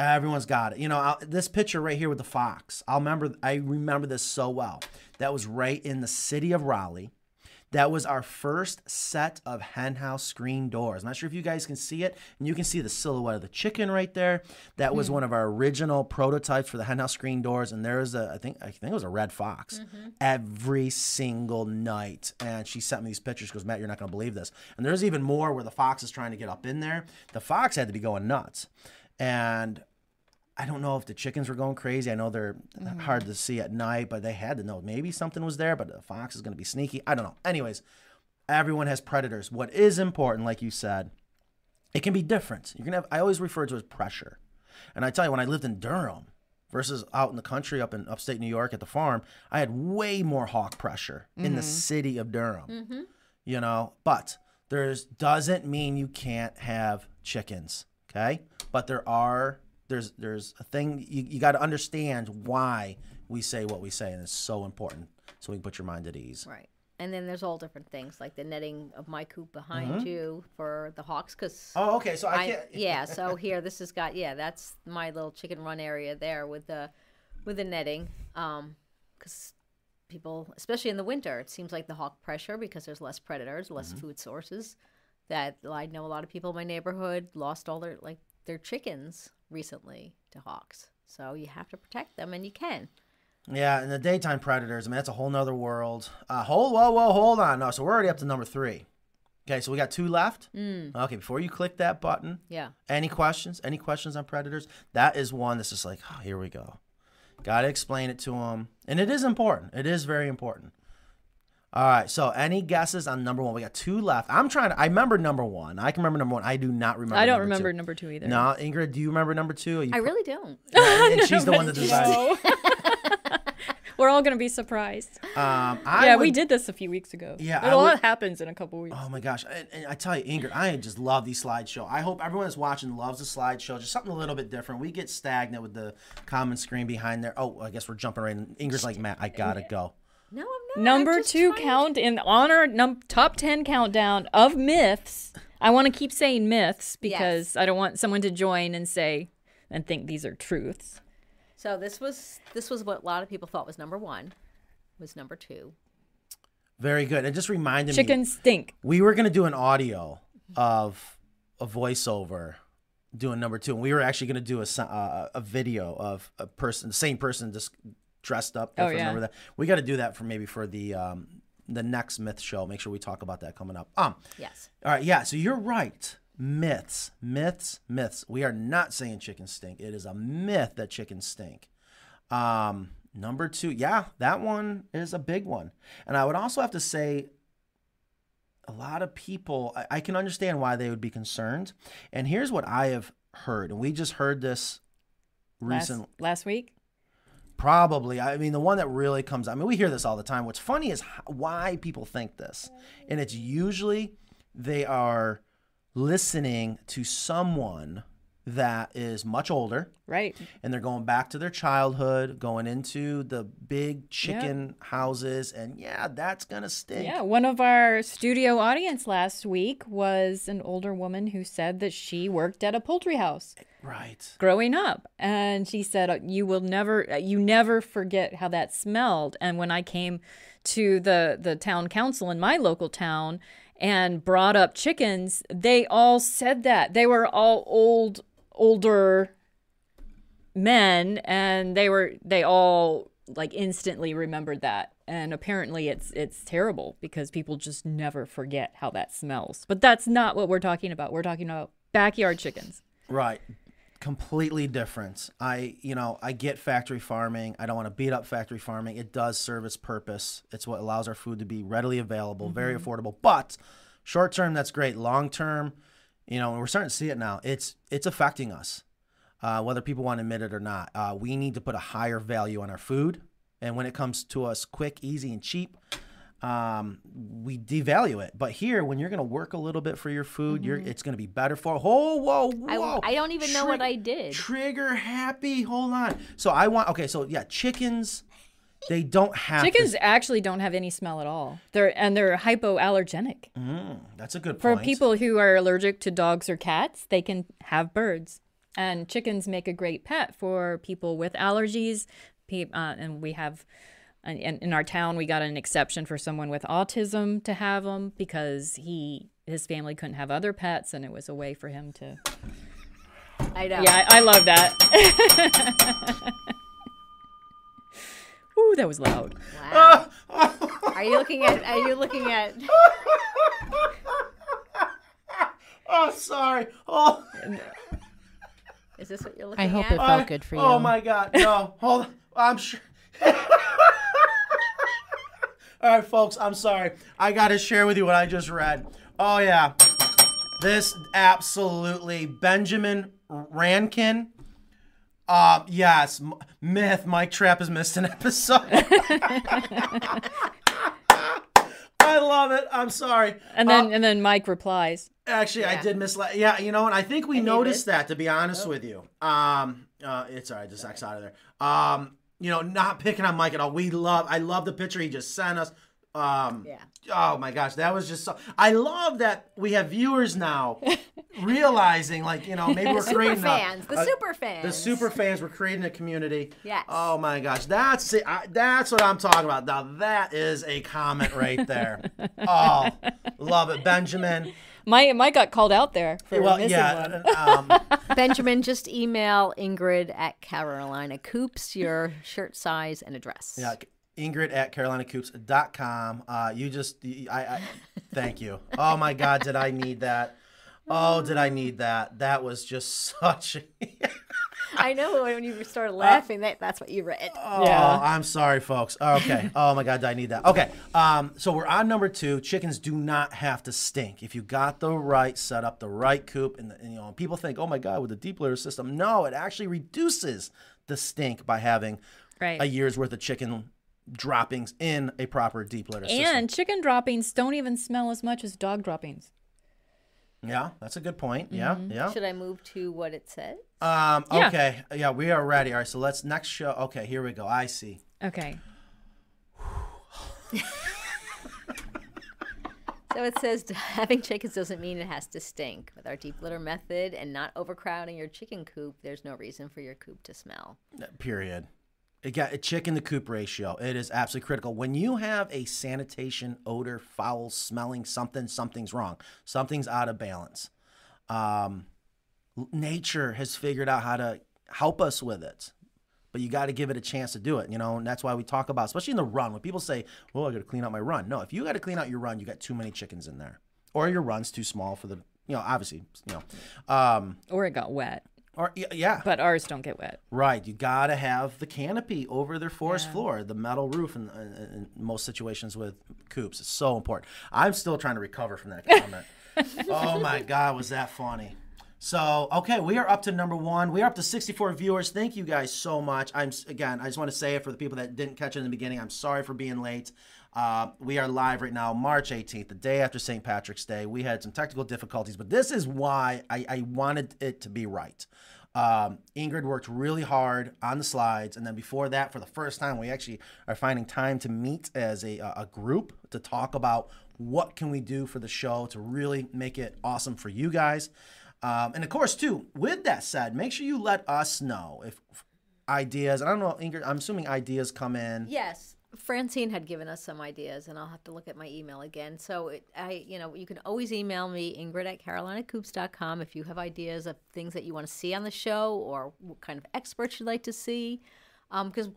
Everyone's got it. You know, i this picture right here with the fox. I'll remember. I remember this so well. That was right in the city of Raleigh. That was our first set of henhouse screen doors. I'm not sure if you guys can see it, and you can see the silhouette of the chicken right there. That was hmm. one of our original prototypes for the henhouse screen doors, and there was a, I think, I think it was a red fox mm-hmm. every single night. And she sent me these pictures. She goes, Matt, you're not going to believe this. And there's even more where the fox is trying to get up in there. The fox had to be going nuts, and I don't know if the chickens were going crazy. I know they're mm-hmm. hard to see at night, but they had to know maybe something was there, but the fox is going to be sneaky. I don't know. Anyways, everyone has predators. What is important, like you said, it can be different. You're going to have, I always refer to it as pressure. And I tell you, when I lived in Durham versus out in the country up in upstate New York at the farm, I had way more hawk pressure in the mm-hmm. city of Durham. Mm-hmm. You know, but there's doesn't mean you can't have chickens. Okay. But there are there's there's a thing you, you got to understand why we say what we say and it's so important so we can put your mind at ease Right. And then there's all different things like the netting of my coop behind you for the hawks because oh okay so i, I, can't yeah, so here this has got yeah, that's my little chicken run area there with the with the netting. Um, because people, especially in the winter, it seems like the hawk pressure because there's less predators, less food sources. That I know a lot of people in my neighborhood lost all their like their chickens recently to hawks. So you have to protect them, and you can. Yeah, and the daytime predators, I mean, that's a whole nother world. Uh, hold, whoa, whoa, hold on. No, so we're already up to number three. Okay, so we got two left. Okay, before you click that button, Yeah. any questions? Any questions on predators? That is one that's just like, oh, here we go. Got to explain it to them. And it is important. It is very important. All right, so any guesses on number one? We got two left. I'm trying to, I remember number one. I can remember number one. I do not remember i don't number remember Two. number two either No, Ingrid, do you remember number two? You I really don't. and she's the one that decided. We're all gonna be surprised Um, I yeah would, we did this a few weeks ago Yeah, a I lot would- happens in a couple weeks Oh my gosh! And, and I tell you, Ingrid, I just love these slideshow. I hope everyone that's watching loves the slideshow. Just something a little bit different. We get stagnant with the common screen behind there. Oh, I guess we're jumping right in. Ingrid's like, Matt, I gotta go. No, I'm not. I'm Number two trying- count in honor num- top 10 countdown of myths. I want to keep saying myths because I don't want someone to join and say and think these are truths. So this was this was what a lot of people thought was number one. Was number two. Very good. And just reminded me, Chickens stink. we were going to do an audio of a voiceover doing number two. And we were actually going to do a, so- uh, a video of a person, the same person just dressed up. Oh, yeah. Remember that? We got to do that for maybe for the, um, the next myth show. Make sure we talk about that coming up. Um, Yes. all right. Yeah. So you're right. Myths, myths, myths. We are not saying chickens stink. It is a myth that chickens stink. Um, number two, yeah, that one is a big one. And I would also have to say, a lot of people, I, I can understand why they would be concerned. And here's what I have heard, and we just heard this Last, recently. last week? Probably. I mean, the one that really comes. I mean, we hear this all the time. What's funny is why people think this, and it's usually they are listening to someone that is much older, Right. and they're going back to their childhood, going into the big chicken houses, and yeah, that's gonna stink. Yeah, one of our studio audience last week was an older woman who said that she worked at a poultry house. Right. growing up. And she said uh, you will never uh, you never forget how that smelled. And when I came to the the town council in my local town and brought up chickens they all said that. They were all old older men and they were they all like instantly remembered that and apparently it's it's terrible because people just never forget how that smells but that's not what we're talking about we're talking about backyard chickens Right. Completely different. I, you know, I get factory farming. I don't want to beat up factory farming. It does serve its purpose. It's what allows our food to be readily available, very mm-hmm. affordable. But short term, that's great. Long term, you know, and we're starting to see it now. It's it's affecting us, uh, whether people want to admit it or not. Uh, we need to put a higher value on our food, and when it comes to us quick, easy, and cheap, um, we devalue it. But here, when you're going to work a little bit for your food, you're it's going to be better for. Oh, whoa, I, whoa! I don't even know what I did. Trigger happy. Hold on. So I want. Okay, so yeah, chickens. They don't have to- Chickens actually don't have any smell at all. They're and they're hypoallergenic. that's a good point. For point. people who are allergic to dogs or cats, they can have birds. And chickens make a great pet for people with allergies. Uh, and we have, and in, in our town, we got an exception for someone with autism to have them because he his family couldn't have other pets, and it was a way for him to. I know. Yeah, I, I love that. Ooh, that was loud. Wow. are you looking at? Are you looking at? Oh, sorry. Oh, uh, Is this what you're looking at? I hope at? it felt good for oh you. oh my God. No, hold on. I'm sure. All right, folks. I'm sorry. I got to share with you what I just read. Oh yeah, this absolutely Benjamin Rankin. Uh, yes, M- myth. Mike Trapp has missed an episode. I love it. I'm sorry. And then and then Mike replies, Actually, I did miss. Yeah, you know, and I think we I noticed that. To be honest with you, um, uh, it's all right. Just X out of there. Um, you know, not picking on Mike at all. We love. I love the picture he just sent us. Um, Yeah. Oh my gosh, that was just so. I love that we have viewers now realizing, like, you know, maybe we're Super creating fans. a, The a- super fans. the super fans. We're creating a community. Yes. Oh my gosh, that's it. I, that's what I'm talking about. Now that is a comment right there. oh, love it, Benjamin. My Mike got called out there for Well, missing yeah. one. Um, Benjamin, just email Ingrid at Carolina Coops your shirt size and address. yeah. Ingrid at carolinacoops.com. Uh, you just, I, I, thank you. Oh my God, did I need that? Oh, did I need that? That was just such. I know when you started laughing, that that's what you read. Oh, Yeah. I'm sorry, folks. Okay. Oh my God, did I need that. Okay. Um, so we're on number two. Chickens do not have to stink. If you got the right setup, the right coop, and, the, and, you know, people think, oh my God, with the deep litter system. No, it actually reduces the stink by having Right. a year's worth of chicken droppings in a proper deep litter system. And chicken droppings don't even smell as much as dog droppings. Yeah, that's a good point. Yeah, yeah. Should I move to what it says? Um, Yeah. okay. Yeah, we are ready. All right, so let's next show. Okay, here we go. I see. Okay. So it says having chickens doesn't mean it has to stink. With our deep litter method and not overcrowding your chicken coop, there's no reason for your coop to smell. Period. It got a chicken to coop ratio. It is absolutely critical. When you have a sanitation odor, foul smelling something, something's wrong. Something's out of balance. Um, nature has figured out how to help us with it, but you got to give it a chance to do it. You know, and that's why we talk about, especially in the run, when people say, "Well, I got to clean out my run." No, if you got to clean out your run, you got too many chickens in there, or your run's too small for the, you know, obviously, you know, um, Or it got wet. Or yeah, But ours don't get wet. Right, you gotta have the canopy over their forest floor, the metal roof, in, in, in most situations with coops. It's so important. I'm still trying to recover from that comment. oh my god, was that funny? So okay, we are up to number one. We are up to 64 viewers. Thank you guys so much. I'm again, I just want to say it for the people that didn't catch it in the beginning. I'm sorry for being late. Uh, we are live right now, March 18th, the day after St. Patrick's Day. We had some technical difficulties, but this is why I, I wanted it to be right. Um, Ingrid worked really hard on the slides, and then before that, for the first time, we actually are finding time to meet as a, a group to talk about what can we do for the show to really make it awesome for you guys. Um, and of course, too, with that said, make sure you let us know if ideas. I don't know, Ingrid. I'm assuming ideas come in. Yes. Francine had given us some ideas, and I'll have to look at my email again. So it, I, you know, you can always email me Ingrid at carolinacoops.com if you have ideas of things that you want to see on the show or what kind of experts you'd like to see. Um, because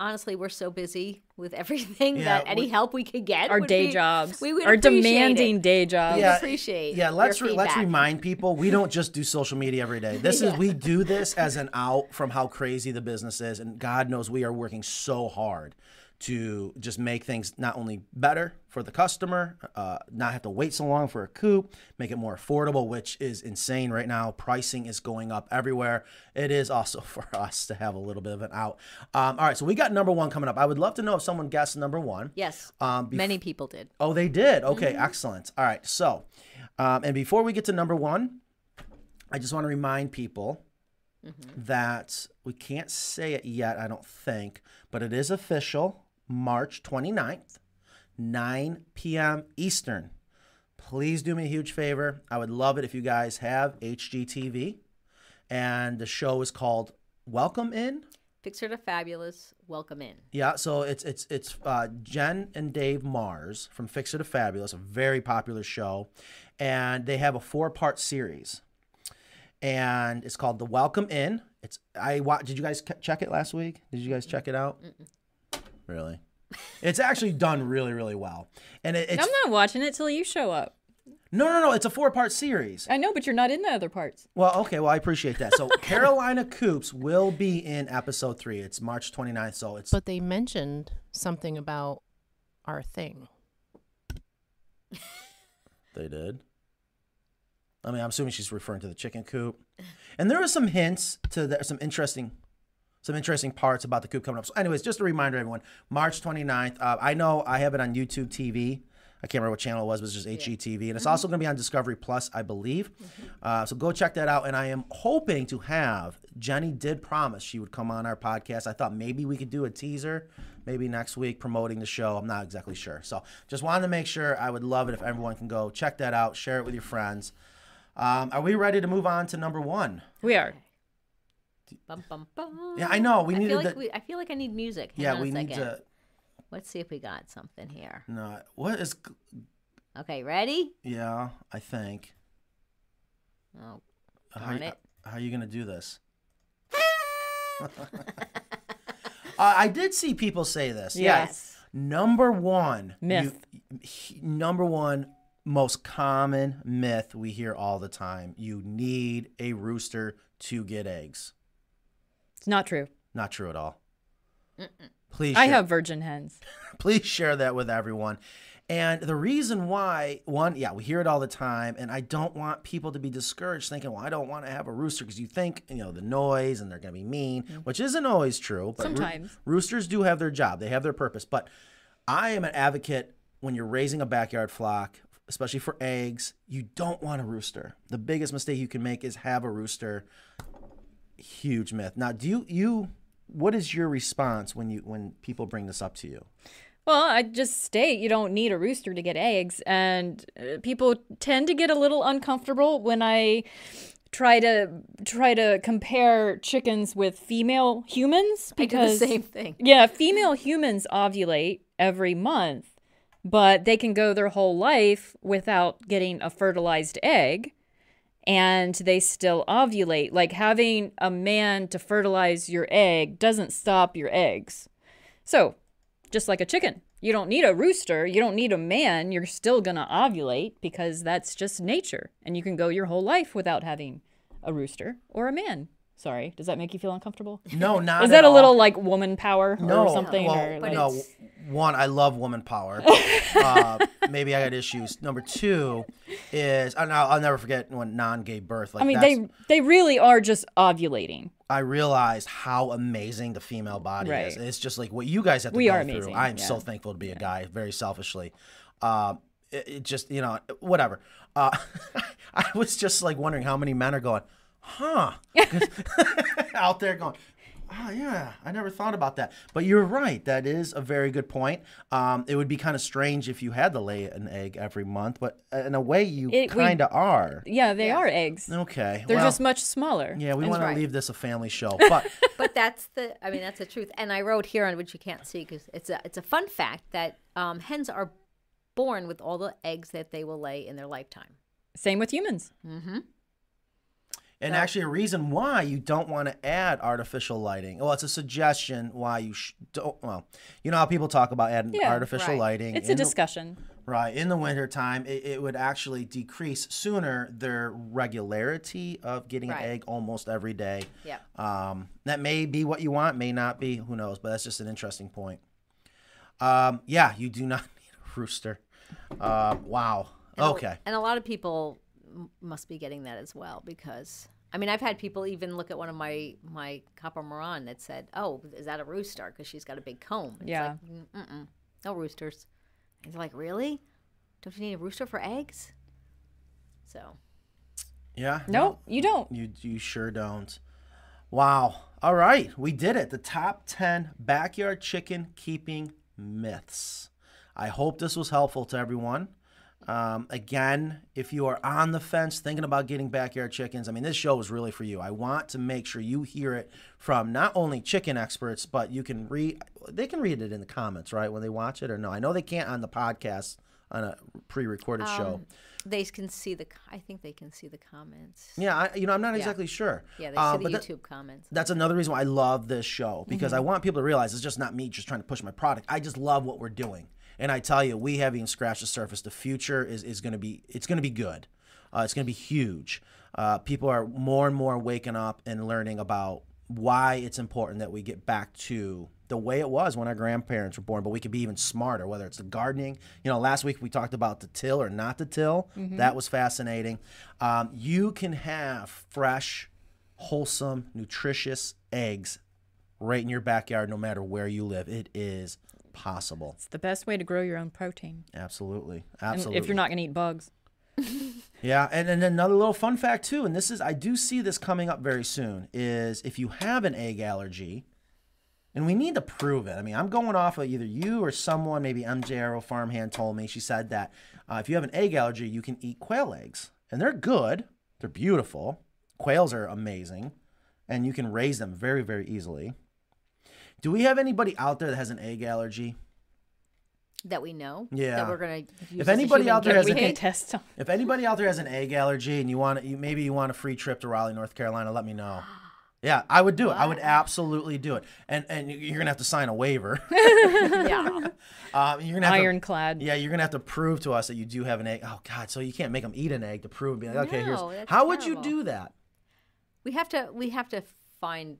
honestly, we're so busy with everything Yeah, that any we- help we could get, Our would day be- jobs. we would our demanding it. day jobs. Yeah. appreciate Yeah, let's your re- let's remind people we don't just do social media every day. This is we do this as an out from how crazy the business is, and God knows we are working so hard to just make things not only better for the customer, uh, not have to wait so long for a coop, make it more affordable, which is insane right now. Pricing is going up everywhere. It is also for us to have a little bit of an out. Um, all right, so we got number one coming up. I would love to know if someone guessed number one. Yes. Um, Many people did. Oh, they did. Okay, excellent. All right. So, um, and before we get to number one, I just want to remind people that we can't say it yet, I don't think, but it is official March 29th, 9 p.m. Eastern. Please do me a huge favor. I would love it if you guys have HGTV. And the show is called Welcome In. Fixer to Fabulous. Welcome in. Yeah, so it's it's it's uh, Jen and Dave Marrs from Fixer to Fabulous, a very popular show, and they have a four part series, and it's called The Welcome In. It's I wa- Did you guys check it last week? Did you guys check it out? Really? It's actually done really really well, and it, it's I'm not watching it till you show up. no no no. It's a four part series. I know, but you're not in the other parts. Well, okay, well I appreciate that. So Carolina Coops will be in episode three. It's March 29th, so it's But they mentioned something about our thing. They did. I mean, I'm assuming she's referring to the chicken coop. And there are some hints to that, some interesting, some interesting parts about the coop coming up. So, anyways, just a reminder, everyone, March 29th. Uh, I know I have it on YouTube TV. I can't remember what channel it was, but it's just HGTV. And it's also going to be on Discovery Plus, I believe. Uh, so go check that out. And I am hoping to have, Jenny did promise she would come on our podcast. I thought maybe we could do a teaser, maybe next week promoting the show. I'm not exactly sure. So just wanted to make sure I would love it if everyone can go check that out, share it with your friends. Um, are we ready to move on to number one? We are. Bum, bum, bum. Yeah, I know. We I needed feel like the- we, I feel like I need music. Hang yeah, on a we need to. Let's see if we got something here. No, what is? Okay, ready? Yeah, I think. Oh, How, it. how are you gonna do this? uh, I did see people say this. Yeah. Yes. Number one Myth. you- number one most common myth we hear all the time. You need a rooster to get eggs. It's not true. Not true at all. Please. I share- have virgin hens. please share that with everyone. And the reason why, one, yeah, we hear it all the time, and I don't want people to be discouraged thinking, well, I don't want to have a rooster because you think, you know, the noise and they're going to be mean, mm-hmm. which isn't always true. But roo- Sometimes. roosters do have their job, they have their purpose. But I am an advocate when you're raising a backyard flock, especially for eggs, you don't want a rooster. The biggest mistake you can make is have a rooster. Huge myth. Now, do you, you, what is your response when you when people bring this up to you? Well, I just state you don't need a rooster to get eggs, and uh, people tend to get a little uncomfortable when I try to try to compare chickens with female humans I do the because same thing. yeah, female humans ovulate every month, but they can go their whole life without getting a fertilized egg and they still ovulate. Like having a man to fertilize your egg doesn't stop your eggs. So, just like a chicken, you don't need a rooster, you don't need a man, you're still to ovulate because that's just nature. And you can go your whole life without having a rooster or a man. Sorry, does that make you feel uncomfortable? No, not Is at that a all. little like woman power no, or something? Well, or like, no, one, I love woman power. uh, maybe I got issues. Number two is, and I'll, I'll never forget when non-gay birth. Like I mean, they they really are just ovulating. I realized how amazing the female body is. It's just like what you guys have to We go are through. amazing, I'm yeah. so thankful to be a guy, very selfishly. Uh, it, it just, you know, whatever. Uh, I was just like wondering how many men are going, huh? 'Cause- out there going, oh, yeah, I never thought about that. But you're right. That is a very good point. Um, it would be kind of strange if you had to lay an egg every month, but in a way, you kind of are. Yeah, they are eggs. Okay. They're well, just much smaller. yeah, we That's want to leave this a family show, but but that's the i mean that's the truth and i wrote here on which you can't see because it's a it's a fun fact that um, hens are born with all the eggs that they will lay in their lifetime Same with humans. And actually, a reason why you don't want to add artificial lighting. Well, it's a suggestion why you sh- don't. Well, you know how people talk about adding Yeah, artificial right. lighting. It's a in the- discussion. right in the wintertime, it, it would actually decrease sooner their regularity of getting Right. an egg almost every day. yeah Um, that may be what you want, may not be. Who knows? But that's just an interesting point. Um, yeah, you do not need a rooster. Uh, wow. And a- Okay. and a lot of people must be getting that as well because I mean I've had people even look at one of my my copper Maran that said, "Oh, is that a rooster?" Because she's got a big comb. It's Yeah. like, "Mm, Mm-mm, no roosters. And they're like, "Really? Don't you need a rooster for eggs?" So Yeah. No, you don't. You you sure don't. Wow. All right, we did it. The top 10 backyard chicken keeping myths. I hope this was helpful to everyone. Um, again, if you are on the fence thinking about getting backyard chickens, I mean, this show is really for you. I want to make sure you hear it from not only chicken experts, but you can read, they can read it in the comments, right, when they watch it or no. I know they can't on the podcast on a pre recorded show. um, they can see the. I think they can see the comments. Yeah, I, you know, I'm not exactly sure. Yeah, they see but the that- YouTube comments. that's another reason why I love this show because Mm-hmm. I want people to realize it's just not me just trying to push my product. I just love what we're doing, and I tell you, we haven't even scratched the surface. The future is, is going to be it's going to be good. Uh, it's going to be huge. Uh, people are more and more waking up and learning about why it's important that we get back to the way it was when our grandparents were born, but we could be even smarter, whether it's the gardening. You know, last week we talked about the till or not the till. That was fascinating. Um, you can have fresh, wholesome, nutritious eggs right in your backyard, no matter where you live. It is possible. It's the best way to grow your own protein. Absolutely. And Absolutely. if you're not going to eat bugs. Yeah, and, and another little fun fact too, and this is I do see this coming up very soon, is if you have an egg allergy, and we need to prove it. I mean, I'm going off of either you or someone, maybe MJ Arrow Farmhand told me. She said that uh, if you have an egg allergy, you can eat quail eggs, and they're good. They're beautiful. Quails are amazing, and you can raise them very, very easily. Do we have anybody out there that has an egg allergy? that we know. Yeah. That we're gonna. Use If anybody out there has We an pig. test them. If anybody out there has an egg allergy and you want you maybe you want a free trip to Raleigh, North Carolina, let me know. Yeah, I would do it. I would absolutely do it. And and you're gonna have to sign a waiver. yeah. um, you're gonna have to- Ironclad. yeah, you're gonna have to prove to us that you do have an egg. Oh God, so you can't make them eat an egg to prove and be like, okay, No, here's that's how would you do that? We have to. We have to find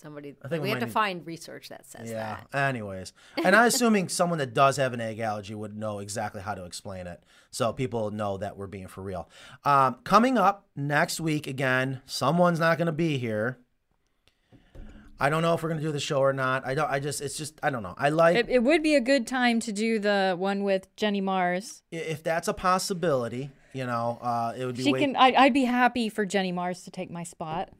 somebody. I think we we have to need- find research that says Yeah. that. Anyways, and I'm assuming someone that does have an egg allergy would know exactly how to explain it, so people know that we're being for real. Um, coming up next week again, someone's not going to be here. I don't know if we're going to do the show or not. I don't. I just. It's just. I don't know. I like It, it would be a good time to do the one with Jenny Marrs. if that's a possibility. You know, uh, it would be. She way- can. I, I'd be happy for Jenny Marrs to take my spot.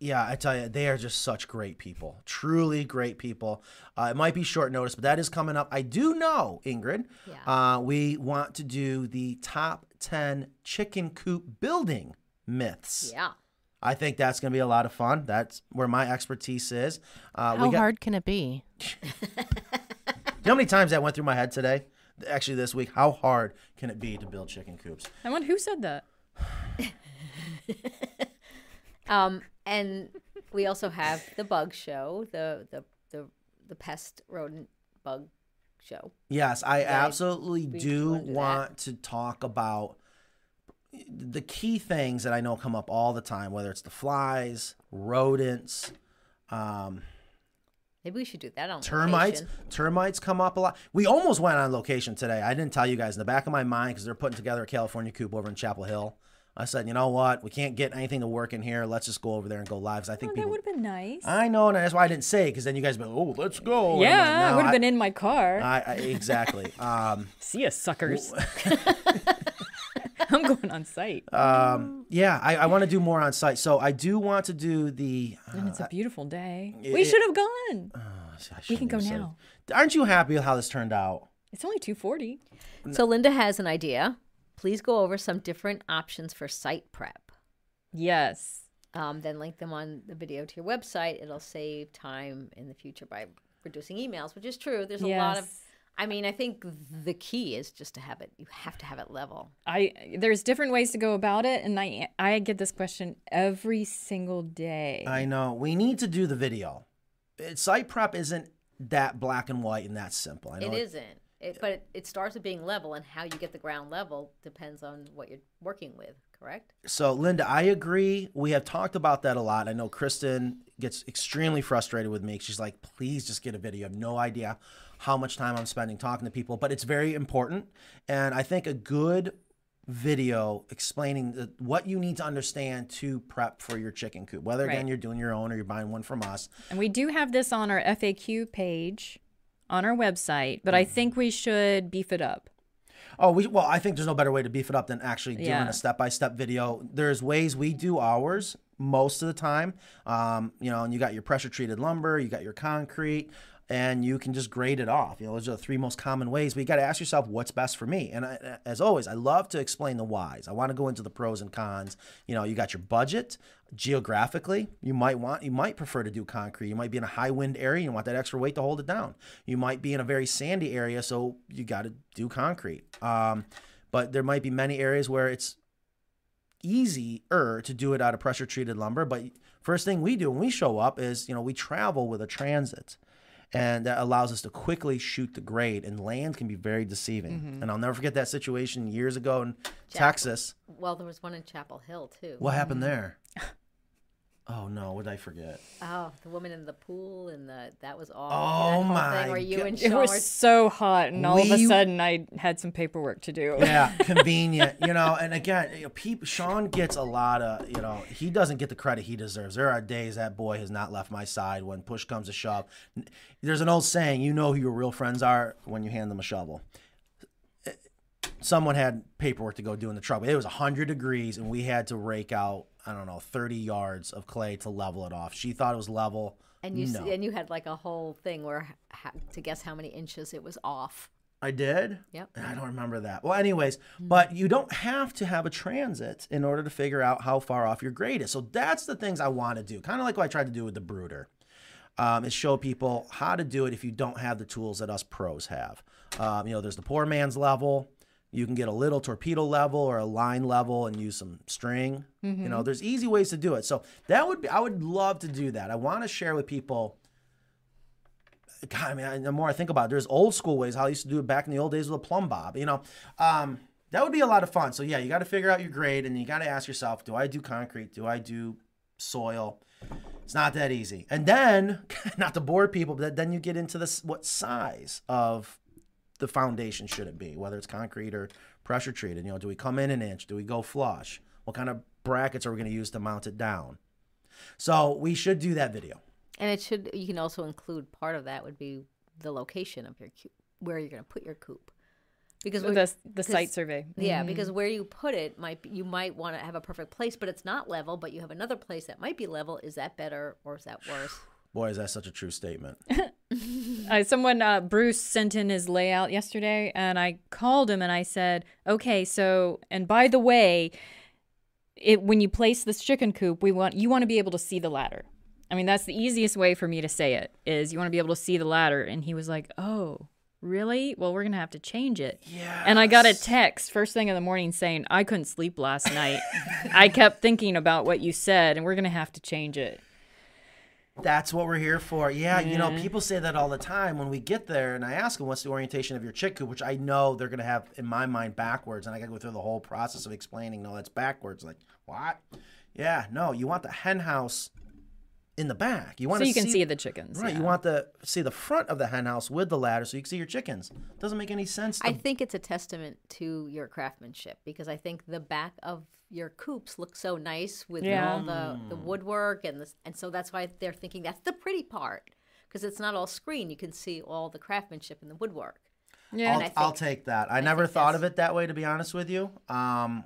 Yeah, I tell you, they are just such great people. Truly great people. Uh, it might be short notice, but that is coming up. I do know, Ingrid, Yeah. uh, we want to do the top 10 chicken coop building myths. Yeah. I think that's going to be a lot of fun. That's where my expertise is. Uh, How we got, hard can it be? You know how many times that went through my head today? Actually, this week, how hard can it be to build chicken coops? I wonder who said that. Um, and we also have the bug show, the the the the pest rodent bug show. Yes, I absolutely do wanna that. to talk about the key things that I know come up all the time, whether it's the flies, rodents, um, Maybe we should do that on termites. location. Termites come up a lot. We almost went on location today. I didn't tell you guys in the back of my mind because they're putting together a California coop over in Chapel Hill. I said, you know what? We can't get anything to work in here. Let's just go over there and go live. 'cause I think Oh, that people. would have been nice. I know, and that's why I didn't say because then you guys be like, oh, let's go. And I'm like, yeah, "No, I would have been in my car. I, I, exactly. Um, See ya, suckers. I'm going on site. um, yeah, I, I want to do more on site. So I do want to do the. and it's a beautiful day. it- we should have gone. I we can go have said- now. Aren't you happy with how this turned out? It's only 240. So Linda has an idea. Please go over some different options for site prep. Yes. Um, then link them on the video to your website. It'll save time in the future by reducing emails, which is true. There's a lot of. I mean, I think the key is just to have it. You have to have it level. I there's different ways to go about it, and I I get this question every single day. I know. We need to do the video. It, site prep isn't that black and white and that simple. I know It isn't. It, but it, it starts with being level, and how you get the ground level depends on what you're working with. Correct? So, Linda, I agree. We have talked about that a lot. I know Kristen gets extremely frustrated with me. She's like, please just get a video. You have no idea how much time I'm spending talking to people, but it's very important. And I think a good video explaining the, what you need to understand to prep for your chicken coop, whether again you're doing your own or you're buying one from us. And we do have this on our FAQ page on our website, but I Mm-hmm. think we should beef it up. Oh, we, well, I think there's no better way to beef it up than actually doing Yeah. a step by step video. There's ways we do ours most of the time. Um, you know, and you got your pressure treated lumber, you got your concrete, and you can just grade it off. You know, those are the three most common ways. But you got to ask yourself what's best for me. And I, as always, I love to explain the whys. I want to go into the pros and cons. You know, you got your budget geographically. You might want, you might prefer to do concrete. You might be in a high wind area. You want that extra weight to hold it down. You might be in a very sandy area, so you got to do concrete. Um, but there might be many areas where it's easier to do it out of pressure treated lumber. But first thing we do when we show up is, you know, we travel with a transit. And that allows us to quickly shoot the grade, and land can be very deceiving. Mm-hmm. And I'll never forget that situation years ago in Texas. Well, there was one in Chapel Hill too. What happened mm-hmm. there? Oh no, what did I forget? Oh, the woman in the pool and the that was all. Oh, that my Thing where you God. and It was were so hot, and all of a sudden I had some paperwork to do. Yeah, convenient, you know. And again, you know, peop Sean gets a lot of, you know, he doesn't get the credit he deserves. There are days that boy has not left my side when push comes to shove. There's an old saying, you know who your real friends are when you hand them a shovel. Eh, someone had paperwork to go do in the truck. It was 100 degrees, and we had to rake out, I don't know, 30 yards of clay to level it off. She thought it was level. and you no. and you had like a whole thing where to guess how many inches it was off. I did. Yep. I don't remember that. Well, anyways, but you don't have to have a transit in order to figure out how far off your grade is. So that's the things I want to do. Kind of like what I tried to do with the brooder. Um, is show people how to do it if you don't have the tools that us pros have. Um, you know, there's the poor man's level. You can get a little torpedo level or a line level and use some string. You know, there's easy ways to do it. So that would be, I would love to do that. I want to share with people God, I mean, I- the more I think about it, there's old school ways how I used to do it back in the old days with a plumb bob. You know, um, that would be a lot of fun. So yeah, you got to figure out your grade, and you got to ask yourself: Do I do concrete? Do I do soil? It's not that easy. And then, not to bore people, but then you get into this: what size of the foundation should it be? Whether it's concrete or pressure treated. You know, do we come in an inch? Do we go flush? What kind of brackets are we going to use to mount it down? So we should do that video. And it should you can also include part of that would be the location of your coop, where you're going to put your coop. because we- the the site survey. Yeah, mm-hmm. because where you put it might be, you might want to have a perfect place, but it's not level. But you have another place that might be level. Is that better or is that worse? Boy, is that such a true statement. Uh, someone, uh, Bruce, sent in his layout yesterday, and I called him and I said, "Okay, so and by the way, it when you place this chicken coop, we want you want to be able to see the ladder. I mean, that's the easiest way for me to say it is you want to be able to see the ladder." And he was like, "Oh." Really? Well, we're gonna have to change it. Yeah. And I got a text first thing in the morning saying I couldn't sleep last night. I kept thinking about what you said, and we're gonna have to change it. That's what we're here for. Yeah, you know, mm-hmm. people say that all the time when we get there, and I ask them, "What's the orientation of your chick coop?" Which I know they're gonna have in my mind backwards, and I gotta go through the whole process of explaining. No, that's backwards. Like what? Yeah, no, you want the hen house in the back. You want So to you can see the chickens. right. yeah. You want to see the front of the hen house with the ladder, so you can see your chickens. Doesn't make any sense. To, I think it's a testament to your craftsmanship because I think the back of your coops look so nice with Yeah. all the, the woodwork and the, and so that's why they're thinking that's the pretty part because it's not all screen. You can see all the craftsmanship in the woodwork. yeah. I'll, I I'll take that. I, never thought that's- of it that way, to be honest with you. Um,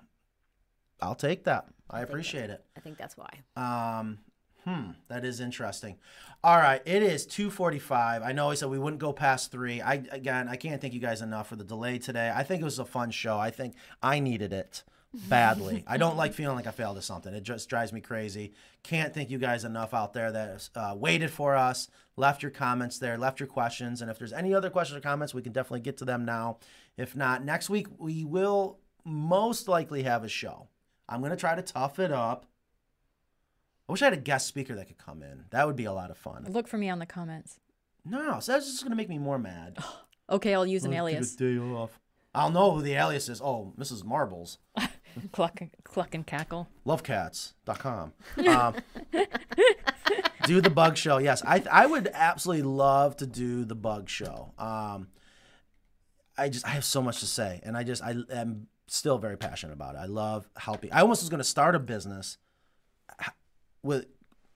I'll take that. I, appreciate it. I think that's why. Um, hmm, that is interesting. All right, it is two forty-five. I know I said we wouldn't go past three. I again, I can't thank you guys enough for the delay today. I think it was a fun show. I think I needed it badly. I don't like feeling like I failed at something. It just drives me crazy. Can't thank you guys enough out there that uh, waited for us, left your comments there, left your questions, and if there's any other questions or comments, we can definitely get to them now. If not, next week we will most likely have a show. I'm gonna try to tough it up. I wish I had a guest speaker that could come in. That would be a lot of fun. Look for me on the comments. No, so that's just gonna make me more mad. Okay, I'll use an a alias. day off. I'll know who the alias is. Oh, Mrs. Marbles. Cluck, cluck and cackle. Lovecats.com. Um, do the bug show. Yes, I I would absolutely love to do the bug show. Um, I just I have so much to say, and I just I am still very passionate about it. I love helping. I almost was going to start a business with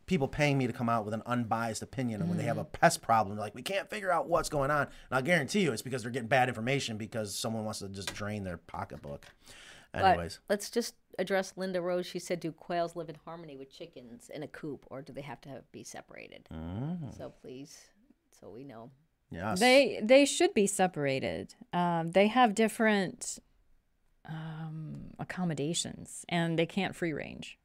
people paying me to come out with an unbiased opinion and when they have a pest problem they're like we can't figure out what's going on and i'll guarantee you it's because they're getting bad information because someone wants to just drain their pocketbook anyways But let's just address Linda Rose. She said, "Do quails live in harmony with chickens in a coop, or do they have to have, be separated?" So please, so we know. yes They they should be separated. Um, they have different um, accommodations, and they can't free range.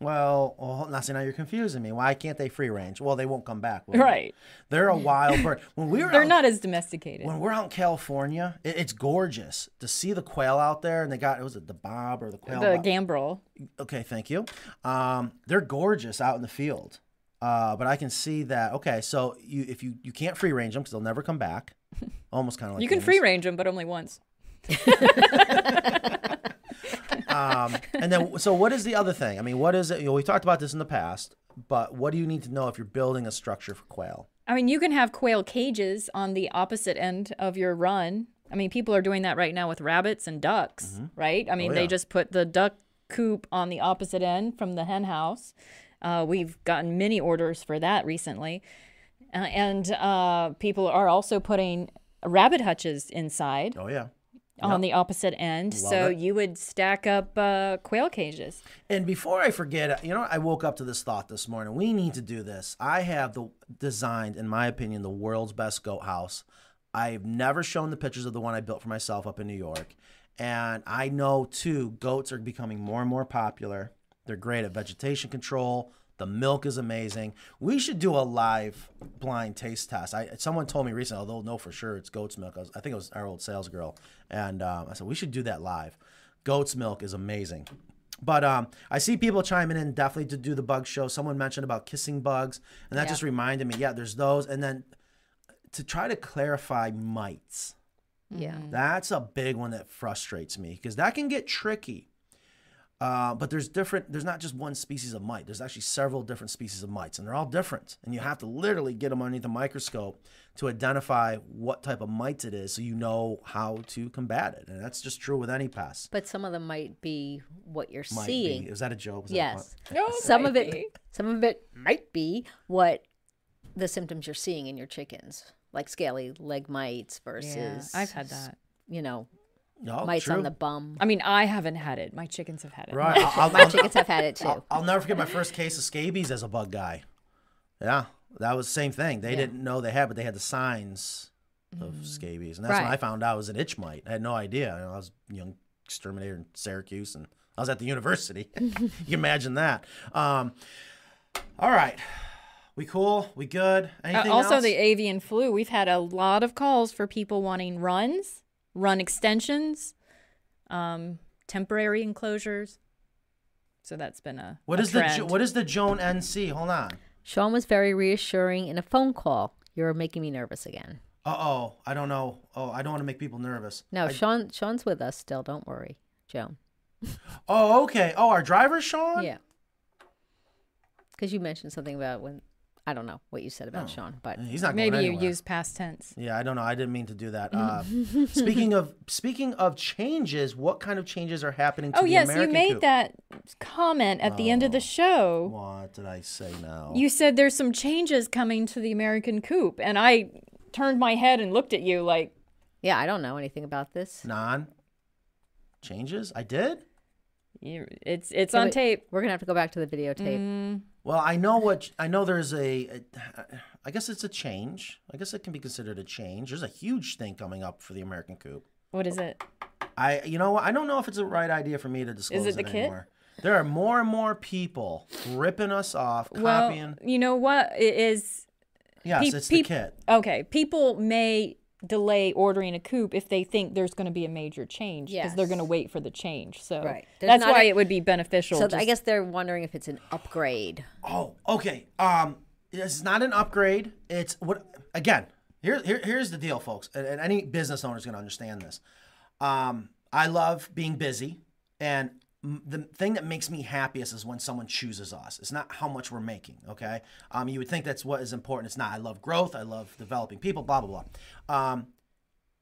Well, well, now see, now you're confusing me. Why can't they free range? Well, they won't come back. will? Right. They're a wild bird. When we were They're out, not as domesticated. when we're out in California, it, it's gorgeous to see the quail out there. And they got it was it the bob or the quail? The bob? Gambel. okay, thank you. Um, they're gorgeous out in the field. Uh, but I can see that. Okay, so you if you you can't free range them because they'll never come back. Almost kind of like You can free range them, but only once. Um, and then, so what is the other thing? I mean, what is it? You know, we talked about this in the past, but what do you need to know if you're building a structure for quail? I mean, you can have quail cages on the opposite end of your run. I mean, people are doing that right now with rabbits and ducks, right? I mean, Oh, they just put the duck coop on the opposite end from the hen house. Uh, we've gotten many orders for that recently. Uh, and uh, people are also putting rabbit hutches inside Oh yeah. On the opposite end. Love so it. you would stack up uh, quail cages. And before I forget, you know, I woke up to this thought this morning. We need to do this. I have the designed, in my opinion, the world's best goat house. I've never shown the pictures of the one I built for myself up in New York. And I know too, goats are becoming more and more popular. They're great at vegetation control. The milk is amazing. We should do a live blind taste test. I someone told me recently, although know for sure it's goat's milk. I, was, I think it was our old sales girl, and um, I said we should do that live. Goat's milk is amazing. But um, I see people chiming in definitely to do the bug show. Someone mentioned about kissing bugs, and that just reminded me. Yeah, there's those, and then to try to clarify mites. Yeah. That's a big one that frustrates me because that can get tricky. Uh, but there's different. There's not just one species of mite. There's actually several different species of mites, and they're all different. And you have to literally get them underneath a microscope to identify what type of mites it is, so you know how to combat it. And that's just true with any pest. But some of them might be what you're Might seeing. be. Is that a joke? Is that a Yes. No, some of it be. some of it might be what the symptoms you're seeing in your chickens like scaly leg mites versus Yeah, I've had that. you know No, mites true. on the bum. I mean, I haven't had it. My chickens have had it. Right. I'll, I'll, My chickens have had it too. I'll, I'll never forget my first case of scabies as a bug guy. Yeah, that was the same thing. They Yeah. didn't know they had, but they had the signs of scabies, and that's when I found out it was an itch mite. I had no idea. You know, I was a young exterminator in Syracuse, and I was at the university. you can imagine that. Um, all right, we cool? We good? Uh, also, else? the avian flu. We've had a lot of calls for people wanting runs, run extensions, um, temporary enclosures. So that's been a what a is the trend. Jo- what is the Joan NC? Hold on. Sean was very reassuring in a phone call. You're making me nervous again. Uh oh, I don't know. Oh, I don't want to make people nervous. No, I- Sean. Sean's with us still. Don't worry, Joan. Oh, okay. Oh, our driver, Sean. Yeah. Because you mentioned something about when I don't know what you said about Oh. Sean, but He's not Maybe you anywhere. use past tense. Yeah, I don't know. I didn't mean to do that. Uh, speaking of speaking of changes, what kind of changes are happening to Oh yes, American you made coop? that comment at the end of the show. What did I say now? You said there's some changes coming to the American coop, and I turned my head and looked at you like, yeah, I don't know anything about this. non changes? I did. you- it's it's So on wait, tape. We're gonna have to go back to the videotape. Mm, Well, I know what I know. There's a, a, I guess it's a change. I guess it can be considered a change. There's a huge thing coming up for the American coop. what is it? I, you know, what? I don't know if it's the right idea for me to disclose is it the kit? anymore. There are more and more people ripping us off, Well, copying. you know what it is. yes, peop- it's the kit. Okay, people may delay ordering a coop if they think there's going to be a major change because they're going to wait for the change. So Right. That's why a- it would be beneficial. So just- I guess they're wondering if it's an upgrade. Oh, okay. Um, it's not an upgrade. It's what again. Here, here here's the deal, folks, and, and any business owner is going to understand this. Um, I love being busy, and m- the thing that makes me happiest is when someone chooses us. It's not how much we're making. Okay. Um, you would think that's what is important. It's not. I love growth. I love developing people. Blah blah blah. Um,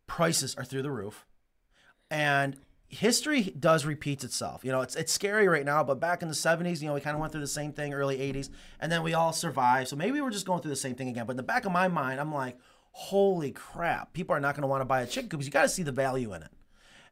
prices are through the roof, and history does repeats itself. You know, it's it's scary right now, but back in the 70s, you know, we kind of went through the same thing, early 80s, and then we all survived. So maybe we're just going through the same thing again. But in the back of my mind, I'm like, holy crap, people are not going to want to buy a chicken because you got to see the value in it.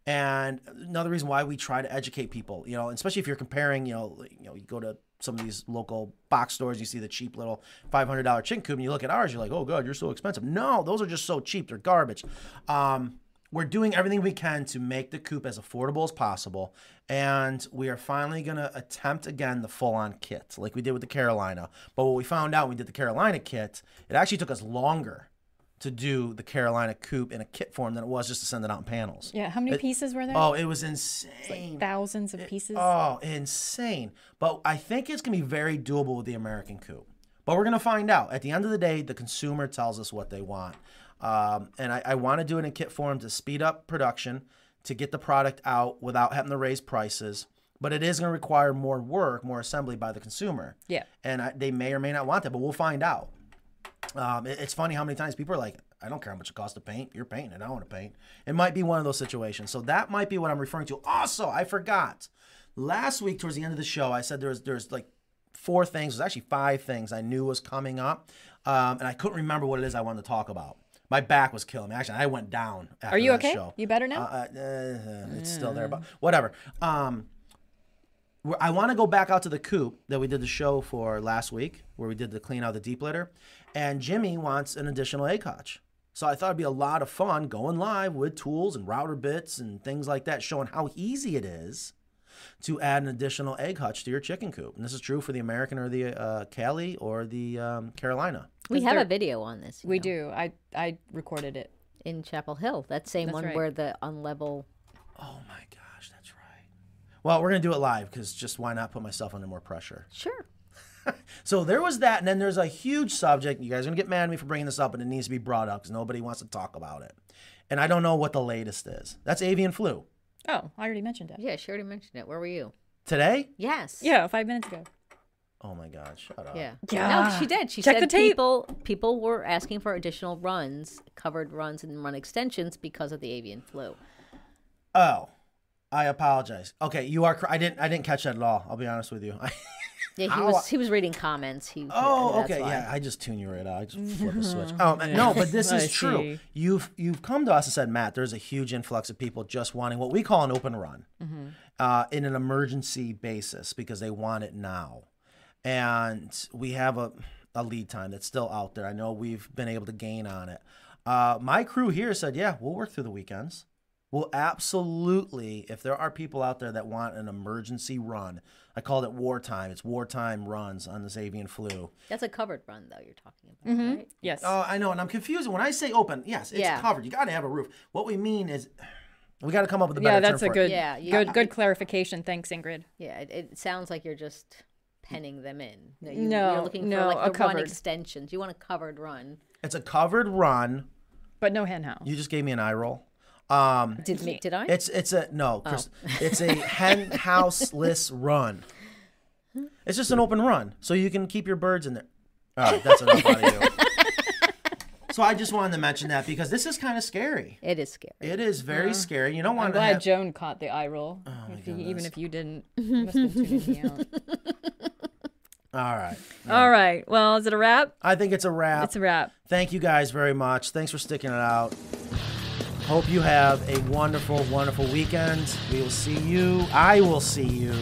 And another reason why we try to educate people, you know, especially if you're comparing, you know, you know, you go to some of these local box stores, you see the cheap little $500 chicken coop, and you look at ours, you're like, oh god, you're so expensive. No, those are just so cheap, they're garbage. Um, we're doing everything we can to make the coop as affordable as possible, and we are finally going to attempt again the full-on kit, like we did with the Carolina. But what we found out when we did the Carolina kit, it actually took us longer to do the Carolina coop in a kit form than it was just to send it out in panels. yeah, how many It- pieces were there? Oh, it was insane. Thousands of pieces. Oh, insane. But I think it's going to be very doable with the American coop. But we're going to find out. At the end of the day, the consumer tells us what they want. Um, and I, I want to do it in kit form to speed up production, to get the product out without having to raise prices. But it is going to require more work, more assembly by the consumer. Yeah. And I, they may or may not want that, but we'll find out. Um, it- it's funny how many times people are like, I don't care how much it costs to paint. You're painting it. I want to paint. It might be one of those situations. So that might be what I'm referring to. Also, I forgot. Last week, towards the end of the show, I said there was there's like four things. There's actually five things I knew was coming up, um, and I couldn't remember what it is I wanted to talk about. My back was killing me. Actually, I went down. After Are you okay? Show. You better now? Uh, uh, uh, it's still there, but whatever. Um, I want to go back out to the coop that we did the show for last week, where we did the clean out the deep litter, and Jimmy wants an additional egg hutch. So I thought it'd be a lot of fun going live with tools and router bits and things like that, showing how easy it is to add an additional egg hutch to your chicken coop. And this is true for the American or the uh, Cali or the um, Carolina. We have a video on this. we know, do. I I recorded it. in Chapel Hill. That same That's one right. where the unlevel. Oh my gosh, that's right. Well, we're gonna do it live because just why not put myself under more pressure? Sure. So there was that, and then there's a huge subject. You guys are gonna get mad at me for bringing this up, and it needs to be brought up because nobody wants to talk about it. And I don't know what the latest is. That's avian flu. Oh, I already mentioned it. Yeah, she already mentioned it. Where were you? Today? Yes. Yeah, five minutes ago. Oh my God, shut up. Yeah. Yeah. No, she did. She Check said the tape. people people were asking for additional runs, covered runs and run extensions because of the avian flu. Oh, I apologize. Okay, you are. I didn't. I didn't catch that at all. I'll be honest with you. Yeah, he was he was reading comments. He Oh, okay, why. yeah. I just tune you right out. I just flip a switch. Oh no, but this is true. You've you've come to us and said, Matt, there's a huge influx of people just wanting what we call an open run, Mm-hmm. uh, in an emergency basis because they want it now, and we have a a lead time that's still out there. I know we've been able to gain on it. Uh, my crew here said, yeah, we'll work through the weekends. We'll absolutely, if there are people out there that want an emergency run, I called it wartime. It's wartime runs on this avian flu. That's a covered run though. You're talking about, mm-hmm. right? Yes. Oh, I know, and I'm confused. When I say open, yes, it's Yeah. covered. You got to have a roof. What we mean is, we got to come up with a better yeah, that's term a for good, Yeah, you- good, good clarification. Thanks, Ingrid. Yeah, it, it sounds like you're just penning them in. No, you, No, you're looking no, for a like the run extensions. You want a covered run. It's a covered run. But no hen house. You just gave me an eye roll. Um, Did me? Did I? it's it's a no, Oh. Chris, it's a hen houseless run. It's just an open run, so you can keep your birds in there. All right, that's enough out of you. So I just wanted to mention that because this is kind of scary. it is scary. It is very scary. You don't I'm want to glad have, Joan caught the eye roll. Oh if you, even if you didn't, you must have been me out. All right. All right. Well, is it a wrap? I think it's a wrap. It's a wrap. Thank you guys very much. Thanks for sticking it out. Hope you have a wonderful, wonderful weekend. We will see you. I will see you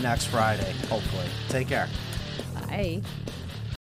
next Friday, hopefully. Take care. Bye.